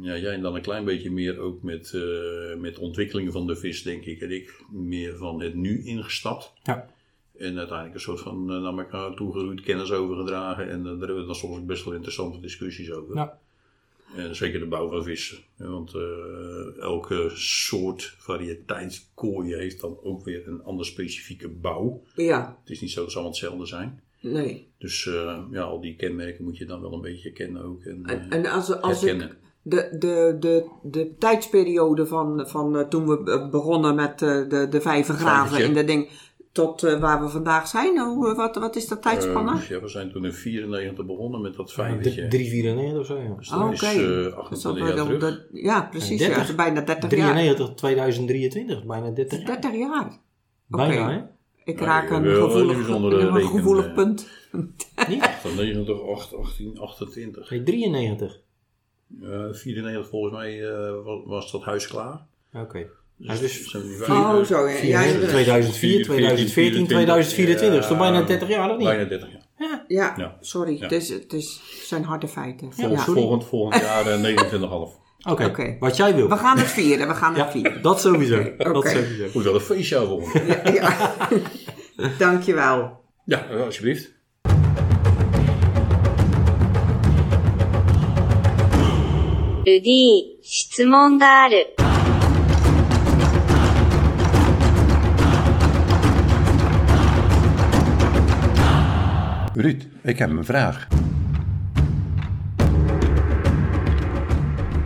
[SPEAKER 5] ja, jij dan een klein beetje meer ook met, eh, met de ontwikkeling van de vis, denk ik. En ik meer van het nu ingestapt.
[SPEAKER 3] Ja.
[SPEAKER 5] En uiteindelijk een soort van eh, naar elkaar toegeroeid, kennis overgedragen. En daar hebben we dan soms ook best wel interessante discussies over.
[SPEAKER 3] Ja.
[SPEAKER 5] En zeker de bouw van vissen. hè, Want eh, elke soort variëteit kooi heeft dan ook weer een andere specifieke bouw.
[SPEAKER 4] Ja,
[SPEAKER 5] Het is niet zo dat ze allemaal hetzelfde zijn.
[SPEAKER 4] nee.
[SPEAKER 5] Dus eh, ja, al die kenmerken moet je dan wel een beetje kennen ook. En,
[SPEAKER 4] En, en als, als ik. De, de, de, de tijdsperiode van, van eh, toen we eh, begonnen met eh, de, de vijvergraven in dat ding, tot waar we vandaag zijn, hoe, wat, wat is dat tijdspanne?
[SPEAKER 5] Ja, we zijn toen in 94 begonnen met dat vijvertje.
[SPEAKER 3] 394 of zo, ja.
[SPEAKER 5] Dus
[SPEAKER 4] Oh,
[SPEAKER 5] is eh,
[SPEAKER 4] is
[SPEAKER 5] 28
[SPEAKER 4] wel
[SPEAKER 5] jaar terug.
[SPEAKER 4] de- ja, precies. Ja,
[SPEAKER 3] 30.
[SPEAKER 4] dat is bijna 30 jaar.
[SPEAKER 3] 93, 2023, bijna 30 jaar.
[SPEAKER 4] 30 jaar.
[SPEAKER 3] Bijna,
[SPEAKER 4] Oké.
[SPEAKER 3] hè?
[SPEAKER 4] Ik
[SPEAKER 5] Nou,
[SPEAKER 4] raak een gevoelig, een gevoelig punt.
[SPEAKER 3] Niet?
[SPEAKER 5] 98, 8, 18, 28.
[SPEAKER 3] Nee, 93.
[SPEAKER 5] Eh 94 volgens mij eh, was, dat huis klaar.
[SPEAKER 3] Oké. Ja, dus
[SPEAKER 5] zijn we nu
[SPEAKER 4] Oh,
[SPEAKER 5] vijf-
[SPEAKER 4] zo. Ja, ja,
[SPEAKER 3] 2004, 2014, 2024. Dat is toch bijna 30 jaar, of niet?
[SPEAKER 5] Bijna 30 jaar.
[SPEAKER 4] ja,
[SPEAKER 5] Ja.
[SPEAKER 4] sorry.
[SPEAKER 5] Ja.
[SPEAKER 4] Het, is, het, is, zijn harde feiten.
[SPEAKER 5] Vol-
[SPEAKER 4] Ja.
[SPEAKER 5] volgend, volgend jaar eh, 29,5.
[SPEAKER 3] Oké,
[SPEAKER 4] Oké.
[SPEAKER 3] wat jij wil.
[SPEAKER 4] We gaan het vieren, we gaan het vieren.
[SPEAKER 3] dat sowieso. Dat.
[SPEAKER 5] Moet wel een feestje houden.
[SPEAKER 4] Ja, ja. Dankjewel.
[SPEAKER 5] Ja, eh, alsjeblieft.
[SPEAKER 1] ルディ、質問がある。
[SPEAKER 2] Ruud, ik heb een vraag.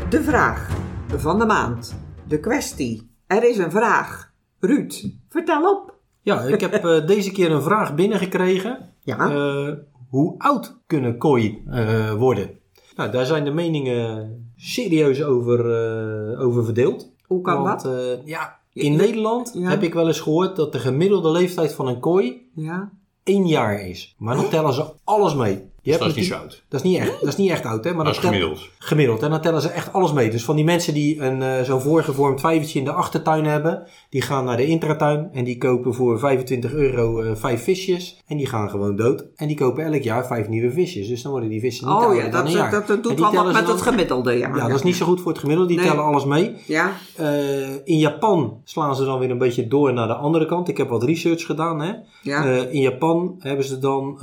[SPEAKER 4] De vraag van de maand. De kwestie. Er is een vraag. Ruud, vertel op.
[SPEAKER 3] Ja, ik heb eh, deze keer een vraag binnengekregen.
[SPEAKER 4] Ja.
[SPEAKER 3] Eh, hoe oud kunnen kooi eh, worden? Nou, daar zijn de meningen serieus over, eh, over verdeeld.
[SPEAKER 4] Hoe kan
[SPEAKER 3] Want,
[SPEAKER 4] dat?
[SPEAKER 3] eh, ja, in Nederland
[SPEAKER 4] Ja.
[SPEAKER 3] heb ik wel eens gehoord dat de gemiddelde leeftijd van een kooi
[SPEAKER 4] Ja.
[SPEAKER 3] één jaar is. Maar dan tellen ze alles mee. Je
[SPEAKER 5] Dus dat is niet zo oud.
[SPEAKER 3] Dat is niet echt, dat is niet echt oud, hè? Maar
[SPEAKER 5] Dat is gemiddeld.
[SPEAKER 3] Gemiddeld. En dan tellen ze echt alles mee. Dus van die mensen die een, eh, zo'n voorgevormd vijvertje in de achtertuin hebben, die gaan naar de intratuin en die kopen voor 25 euro eh, vijf visjes. En die gaan gewoon dood. En die kopen elk jaar vijf nieuwe visjes. Dus dan worden die vissen niet
[SPEAKER 4] Oh ja,
[SPEAKER 3] dan
[SPEAKER 4] dat,
[SPEAKER 3] een jaar.
[SPEAKER 4] dat, dat
[SPEAKER 3] En
[SPEAKER 4] doet wel wat met het gemiddelde. Ja,
[SPEAKER 3] Ja, dat is niet zo goed voor het gemiddelde. Die
[SPEAKER 4] Nee.
[SPEAKER 3] tellen alles mee.
[SPEAKER 4] Ja,
[SPEAKER 3] Eh, in Japan slaan ze dan weer een beetje door naar de andere kant. Ik heb wat research gedaan. Hè?
[SPEAKER 4] ja.
[SPEAKER 3] In Japan hebben ze dan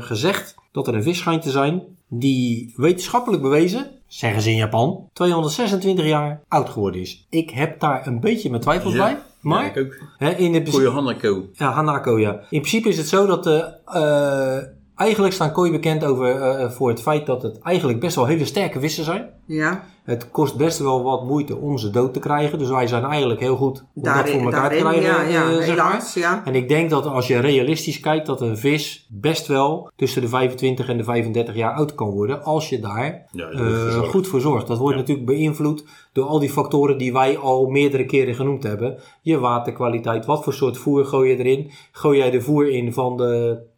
[SPEAKER 3] gezegd dat er een vis schijnt te zijn die wetenschappelijk bewezen, zeggen ze in Japan, 226 jaar oud geworden is. Ik heb daar een beetje mijn twijfels
[SPEAKER 5] Ja.
[SPEAKER 3] bij. Maar
[SPEAKER 5] Ja, ik ook.
[SPEAKER 3] hè, in het
[SPEAKER 5] Hanako.
[SPEAKER 3] ja, Hanako, ja. In principe is het zo dat de, eh, Eigenlijk staan kooi bekend over, eh, voor het feit dat het eigenlijk best wel hele sterke vissen zijn.
[SPEAKER 4] Ja,
[SPEAKER 3] Het kost best wel wat moeite om ze dood te krijgen. Dus wij zijn eigenlijk heel goed om dat voor elkaar
[SPEAKER 4] daarin
[SPEAKER 3] te krijgen.
[SPEAKER 4] ja, ja,
[SPEAKER 3] eh, zeg maar.
[SPEAKER 4] helaas, ja.
[SPEAKER 3] En ik denk dat als je realistisch kijkt, dat een vis best wel tussen de 25 en de 35 jaar oud kan worden. Als je daar
[SPEAKER 5] Ja, je
[SPEAKER 3] eh, goed voor zorgt. Dat wordt natuurlijk beïnvloed door al die factoren die wij al meerdere keren genoemd hebben. Je waterkwaliteit, wat voor soort voer gooi je erin? Gooi jij de voer in van de, eh,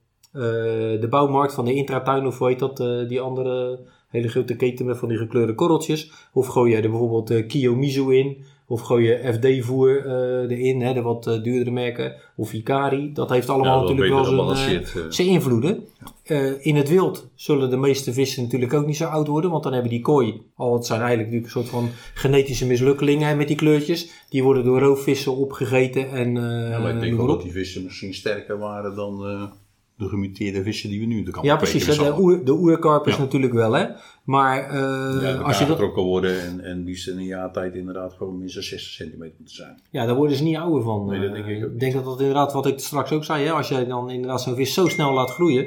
[SPEAKER 3] de bouwmarkt, van de intratuin of hoe heet dat, eh, die andere hele grote keten met van die gekleurde korreltjes? Of gooi jij er bijvoorbeeld eh Kiyomizu in? Of gooi je FD-voer eh, erin, hè, de wat eh, duurdere merken? Of Hikari? Dat heeft allemaal
[SPEAKER 5] Ja,
[SPEAKER 3] natuurlijk wel zijn, eh,
[SPEAKER 5] eh.
[SPEAKER 3] invloeden. Eh, in het wild zullen de meeste vissen natuurlijk ook niet zo oud worden, want dan hebben die kooi, al het zijn eigenlijk natuurlijk een soort van genetische mislukkelingen hè, met die kleurtjes, die worden door roofvissen opgegeten en eh
[SPEAKER 5] Ja, maar ik denk wel dat die vissen misschien sterker waren dan eh, de gemuteerde vissen die we nu in de kamp
[SPEAKER 3] Ja, precies. De, oer, de oerkarpers
[SPEAKER 5] Ja.
[SPEAKER 3] natuurlijk wel, hè. Maar eh,
[SPEAKER 5] ja,
[SPEAKER 3] als je dat,
[SPEAKER 5] getrokken worden en, en die in een jaar tijd inderdaad gewoon minstens 60 centimeter moeten zijn.
[SPEAKER 3] ja, daar worden ze niet ouder van.
[SPEAKER 5] Nee, dat
[SPEAKER 3] Eh,
[SPEAKER 5] denk ik ook
[SPEAKER 3] ik denk dat dat inderdaad, wat ik straks ook zei, hè, als jij dan inderdaad zo'n vis zo snel laat groeien,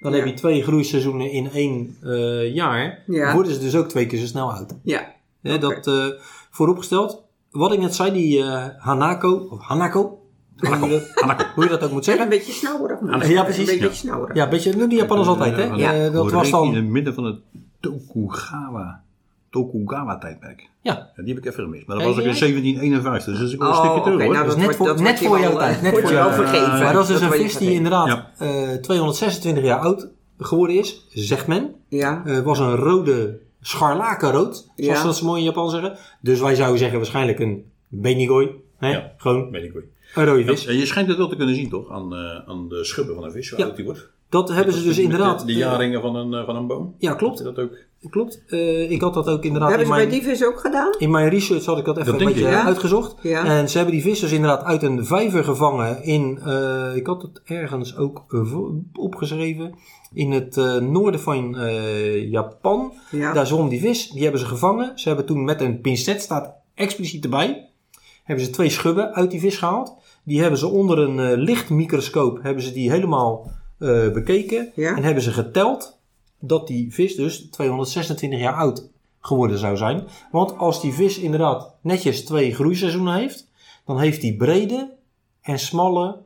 [SPEAKER 3] dan
[SPEAKER 4] Ja.
[SPEAKER 3] heb je twee groeiseizoenen in één eh, jaar,
[SPEAKER 4] Ja.
[SPEAKER 3] worden ze dus ook twee keer zo snel oud.
[SPEAKER 4] Ja,
[SPEAKER 3] Hè. Dat eh, vooropgesteld. Wat ik net zei, die eh, Hanako, of Hanako, hoe je, dat, hoe je dat ook moet
[SPEAKER 4] een
[SPEAKER 3] zeggen.
[SPEAKER 4] beetje snauwerig. ik
[SPEAKER 3] Ja, precies.
[SPEAKER 4] Een beetje
[SPEAKER 5] Ja.
[SPEAKER 4] snauwerig.
[SPEAKER 3] Ja, een beetje, nu die Japanners altijd, hè.
[SPEAKER 5] Ja.
[SPEAKER 3] Eh, dat was
[SPEAKER 5] rekenen in
[SPEAKER 3] dan,
[SPEAKER 5] het midden van het Tokugawa, Tokugawa-tijdperk.
[SPEAKER 3] ja,
[SPEAKER 5] Ja, die heb ik even gemist. Maar dat was ook in 1751, dus dat is ook een
[SPEAKER 4] Oh,
[SPEAKER 5] stukje terug hoor.
[SPEAKER 4] nou,
[SPEAKER 3] Dus
[SPEAKER 4] dat
[SPEAKER 3] net
[SPEAKER 4] wordt-
[SPEAKER 3] voor-
[SPEAKER 4] dat
[SPEAKER 3] net voor jouw tijd,
[SPEAKER 4] eh,
[SPEAKER 3] net voor
[SPEAKER 4] je wel
[SPEAKER 3] jou.
[SPEAKER 4] vergeven.
[SPEAKER 3] maar dat is dus een vis die inderdaad eh, 226 jaar oud geworden is, zegt men.
[SPEAKER 4] Ja,
[SPEAKER 3] Eh, was een rode scharlakenrood, zoals
[SPEAKER 4] Ja.
[SPEAKER 3] ze dat zo mooi in Japan zeggen. Dus wij zouden zeggen waarschijnlijk een benigoi. Hè?
[SPEAKER 5] Ja.
[SPEAKER 3] Gewoon
[SPEAKER 5] ik wel.
[SPEAKER 3] Een rode vis.
[SPEAKER 5] en je schijnt het wel te kunnen zien toch, aan, eh, aan de schubben van een vis, hoe
[SPEAKER 3] Ja.
[SPEAKER 5] oud die wordt.
[SPEAKER 3] Dat hebben ze dus inderdaad.
[SPEAKER 5] De, de
[SPEAKER 3] eh,
[SPEAKER 5] jaringen van een, eh, van een boom.
[SPEAKER 3] Ja, klopt.
[SPEAKER 5] dat ook?
[SPEAKER 3] Klopt. Eh, ik had dat ook inderdaad
[SPEAKER 4] hebben
[SPEAKER 3] in
[SPEAKER 4] ze bij
[SPEAKER 3] mijn,
[SPEAKER 4] die vis ook gedaan?
[SPEAKER 3] in mijn research had ik dat even
[SPEAKER 5] Dat
[SPEAKER 3] een
[SPEAKER 5] denk
[SPEAKER 3] beetje
[SPEAKER 4] ja.
[SPEAKER 3] uitgezocht.
[SPEAKER 4] Ja.
[SPEAKER 3] En ze hebben die vis dus inderdaad uit een vijver gevangen in, eh, ik had het ergens ook opgeschreven, in het eh, noorden van eh, Japan.
[SPEAKER 4] Ja.
[SPEAKER 3] Daar zwom die vis, die hebben ze gevangen. Ze hebben toen met een pincet, staat expliciet erbij, hebben ze twee schubben uit die vis gehaald. Die hebben ze onder een eh, lichtmicroscoop, hebben ze die helemaal eh, bekeken.
[SPEAKER 4] Ja.
[SPEAKER 3] En hebben ze geteld dat die vis dus 226 jaar oud geworden zou zijn. Want als die vis inderdaad netjes twee groeiseizoenen heeft, dan heeft die brede en smalle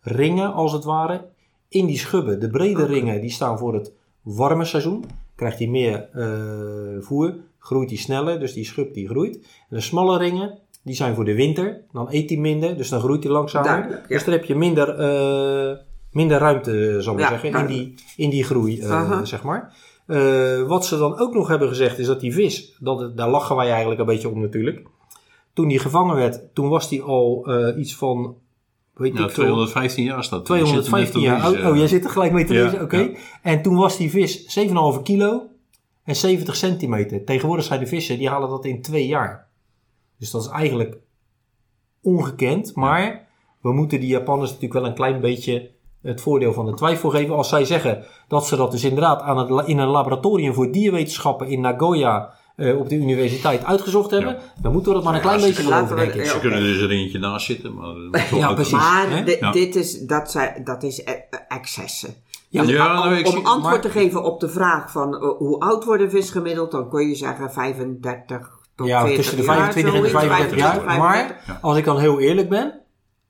[SPEAKER 3] ringen als het ware in die schubben. De brede ringen die staan voor het warme seizoen. Krijgt hij meer eh, voer, groeit hij sneller, dus die schub die groeit. En de smalle ringen die zijn voor de winter. Dan eet hij minder, dus dan groeit hij langzamer.
[SPEAKER 4] Duidelijk, ja.
[SPEAKER 3] Dus dan heb je minder, eh, minder ruimte, zal ik maar
[SPEAKER 4] Ja,
[SPEAKER 3] zeggen, in die, in die groei, eh,
[SPEAKER 4] Aha.
[SPEAKER 3] zeg maar. Eh, wat ze dan ook nog hebben gezegd is dat die vis, dat, daar lachen wij eigenlijk een beetje om natuurlijk. Toen die gevangen werd, toen was die al eh, iets van, weet
[SPEAKER 5] Ja,
[SPEAKER 3] ik veel,
[SPEAKER 5] 215 jaar staat.
[SPEAKER 3] 215 jaar oud. Oh, jij zit er gelijk mee te
[SPEAKER 5] Ja,
[SPEAKER 3] lezen, oké.
[SPEAKER 5] ja.
[SPEAKER 3] En toen was die vis 7,5 kilo en 70 centimeter. Tegenwoordig zijn de vissen, die halen dat in twee jaar. Dus dat is eigenlijk ongekend. Maar we moeten die Japanners natuurlijk wel een klein beetje het voordeel van de twijfel geven. Als zij zeggen dat ze dat dus inderdaad aan het, in een laboratorium voor dierwetenschappen in Nagoya eh, op de universiteit uitgezocht hebben, dan moeten we dat maar een klein
[SPEAKER 4] Ja,
[SPEAKER 3] beetje
[SPEAKER 4] laten
[SPEAKER 3] geloven,
[SPEAKER 4] we-
[SPEAKER 3] denk ik.
[SPEAKER 4] ja,
[SPEAKER 5] Ze kunnen er dus er eentje naast zitten, maar... dat is wel
[SPEAKER 3] Ja, precies.
[SPEAKER 4] Maar
[SPEAKER 5] Ja.
[SPEAKER 4] dit is, dat, zijn, dat is eh, eh, excessen.
[SPEAKER 3] Ja,
[SPEAKER 4] Dus
[SPEAKER 5] Ja,
[SPEAKER 4] om-
[SPEAKER 5] nou,
[SPEAKER 4] om antwoord
[SPEAKER 3] maar-
[SPEAKER 4] te geven op de vraag van eh, hoe oud wordt een vis gemiddeld, dan kun je zeggen 35 tot
[SPEAKER 3] Ja,
[SPEAKER 4] 40
[SPEAKER 3] tussen de
[SPEAKER 4] jaar,
[SPEAKER 3] 25 en de
[SPEAKER 4] zoiets,
[SPEAKER 3] 35 jaar.
[SPEAKER 4] 25,
[SPEAKER 3] Maar als ik dan heel eerlijk ben,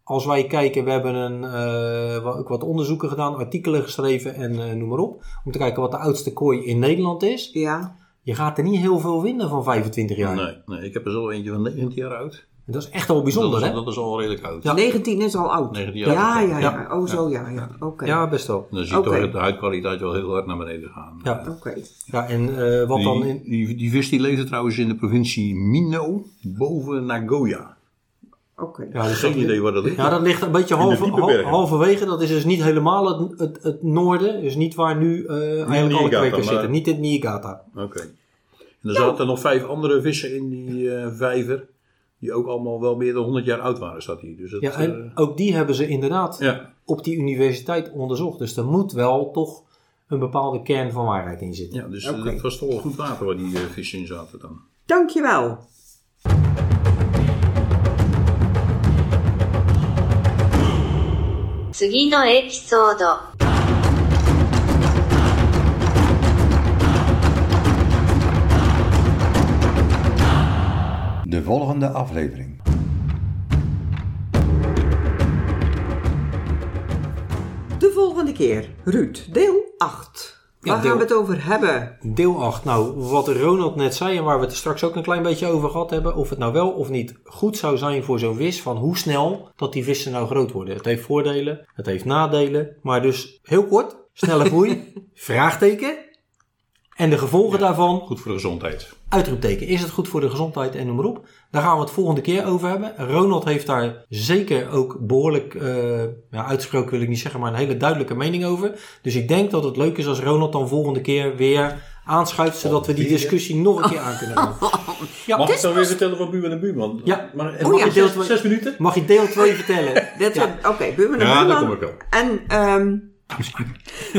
[SPEAKER 3] als wij kijken, we hebben een, eh, ook wat onderzoeken gedaan, artikelen geschreven en eh, noem maar op. Om te kijken wat de oudste kooi in Nederland is.
[SPEAKER 4] Ja,
[SPEAKER 3] Je gaat er niet heel veel winnen van 25 jaar.
[SPEAKER 5] Nee, nee, ik heb er zo eentje van 19 jaar oud.
[SPEAKER 3] Dat is echt wel bijzonder,
[SPEAKER 5] dat is,
[SPEAKER 3] hè?
[SPEAKER 5] Dat is al redelijk oud.
[SPEAKER 3] Ja.
[SPEAKER 4] 19 is al oud.
[SPEAKER 5] 19
[SPEAKER 4] ja,
[SPEAKER 5] jaar
[SPEAKER 4] ja,
[SPEAKER 5] oud.
[SPEAKER 4] ja, Oh, zo ja, ja. Oké.
[SPEAKER 3] Ja, best wel.
[SPEAKER 5] Dan zie je toch de huidkwaliteit wel heel hard naar beneden gaan.
[SPEAKER 3] Ja,
[SPEAKER 4] Oké.
[SPEAKER 3] ja en eh, wat dan
[SPEAKER 5] Die,
[SPEAKER 3] in...
[SPEAKER 5] die, die vis die leefde trouwens in de provincie Mino, boven Nagoya.
[SPEAKER 4] Oké.
[SPEAKER 3] Ja, dus
[SPEAKER 5] Geen
[SPEAKER 3] dat-
[SPEAKER 5] idee waar dat ligt.
[SPEAKER 3] Ja, dat ligt een beetje hal- halverwege. Dat is dus niet helemaal het, het, het noorden. Dus niet waar nu eh, eigenlijk alle kwekers
[SPEAKER 5] maar-
[SPEAKER 3] zitten. Niet in Niigata.
[SPEAKER 5] Oké. En er zaten nog vijf andere vissen in die eh, vijver. Die ook allemaal wel meer dan 100 jaar oud waren, staat hier. Dus dat,
[SPEAKER 3] Ja,
[SPEAKER 5] eh,
[SPEAKER 3] en ook die hebben ze inderdaad
[SPEAKER 5] ja.
[SPEAKER 3] op die universiteit onderzocht. Dus er moet wel toch een bepaalde kern van waarheid in zitten.
[SPEAKER 5] ja, dus
[SPEAKER 4] Oké.
[SPEAKER 5] het was toch wel goed water waar die eh, vissen in zaten dan.
[SPEAKER 4] Dankjewel.
[SPEAKER 2] De volgende aflevering.
[SPEAKER 4] De volgende keer, Ruud, deel 8.
[SPEAKER 3] Ja,
[SPEAKER 4] Waar
[SPEAKER 3] deel-
[SPEAKER 4] gaan we het over hebben?
[SPEAKER 3] Deel 8. Nou, wat Ronald net zei en waar we het straks ook een klein beetje over gehad hebben. Of het nou wel of niet goed zou zijn voor zo'n vis. Van hoe snel dat die vissen nou groot worden. Het heeft voordelen, het heeft nadelen. Maar dus heel kort, snelle groei, vraagteken. En de gevolgen daarvan,
[SPEAKER 5] Goed voor de gezondheid.
[SPEAKER 3] uitroepteken. Is het goed voor de gezondheid en noem maar op. Daar gaan we het volgende keer over hebben. Ronald heeft daar zeker ook behoorlijk, eh, ja, uitgesproken wil ik niet zeggen, maar een hele duidelijke mening over. Dus ik denk dat het leuk is als Ronald dan volgende keer weer aanschuift, zodat we die discussie nog een keer aan kunnen gaan. Ja,
[SPEAKER 5] Mag ik dan weer vertellen van buurman en buurman?
[SPEAKER 3] Ja.
[SPEAKER 5] Maar,
[SPEAKER 4] Oh ja,
[SPEAKER 5] mag
[SPEAKER 3] deel
[SPEAKER 5] zes,
[SPEAKER 3] twee-
[SPEAKER 5] zes minuten?
[SPEAKER 3] Mag je deel 2 vertellen?
[SPEAKER 4] Dat
[SPEAKER 3] Ja.
[SPEAKER 4] Oké, buurman en
[SPEAKER 5] Ja,
[SPEAKER 4] buurman.
[SPEAKER 5] daar kom ik wel.
[SPEAKER 4] En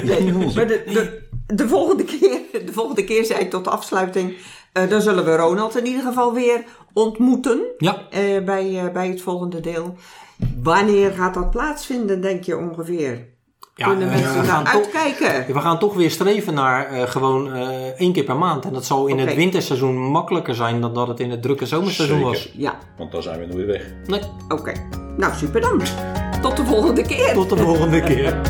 [SPEAKER 4] nee, maar de, de, de, volgende keer, de volgende keer zei ik tot de afsluiting. eh, dan zullen we Ronald in ieder geval weer ontmoeten
[SPEAKER 3] Ja,
[SPEAKER 4] eh, bij, eh, bij het volgende deel. Wanneer gaat dat plaatsvinden, denk je ongeveer?
[SPEAKER 3] ja
[SPEAKER 4] Kunnen mensen
[SPEAKER 3] we, gaan toch,
[SPEAKER 4] uitkijken?
[SPEAKER 3] we gaan toch weer streven naar eh, gewoon eh, één keer per maand. En dat zal in het winterseizoen makkelijker zijn dan dat het in het drukke zomerseizoen
[SPEAKER 5] Zeker.
[SPEAKER 3] was.
[SPEAKER 4] Ja,
[SPEAKER 5] Want dan zijn we nog weer weg.
[SPEAKER 3] Nee,
[SPEAKER 4] oké. Nou, super dan. Tot de volgende keer.
[SPEAKER 3] Tot de volgende keer.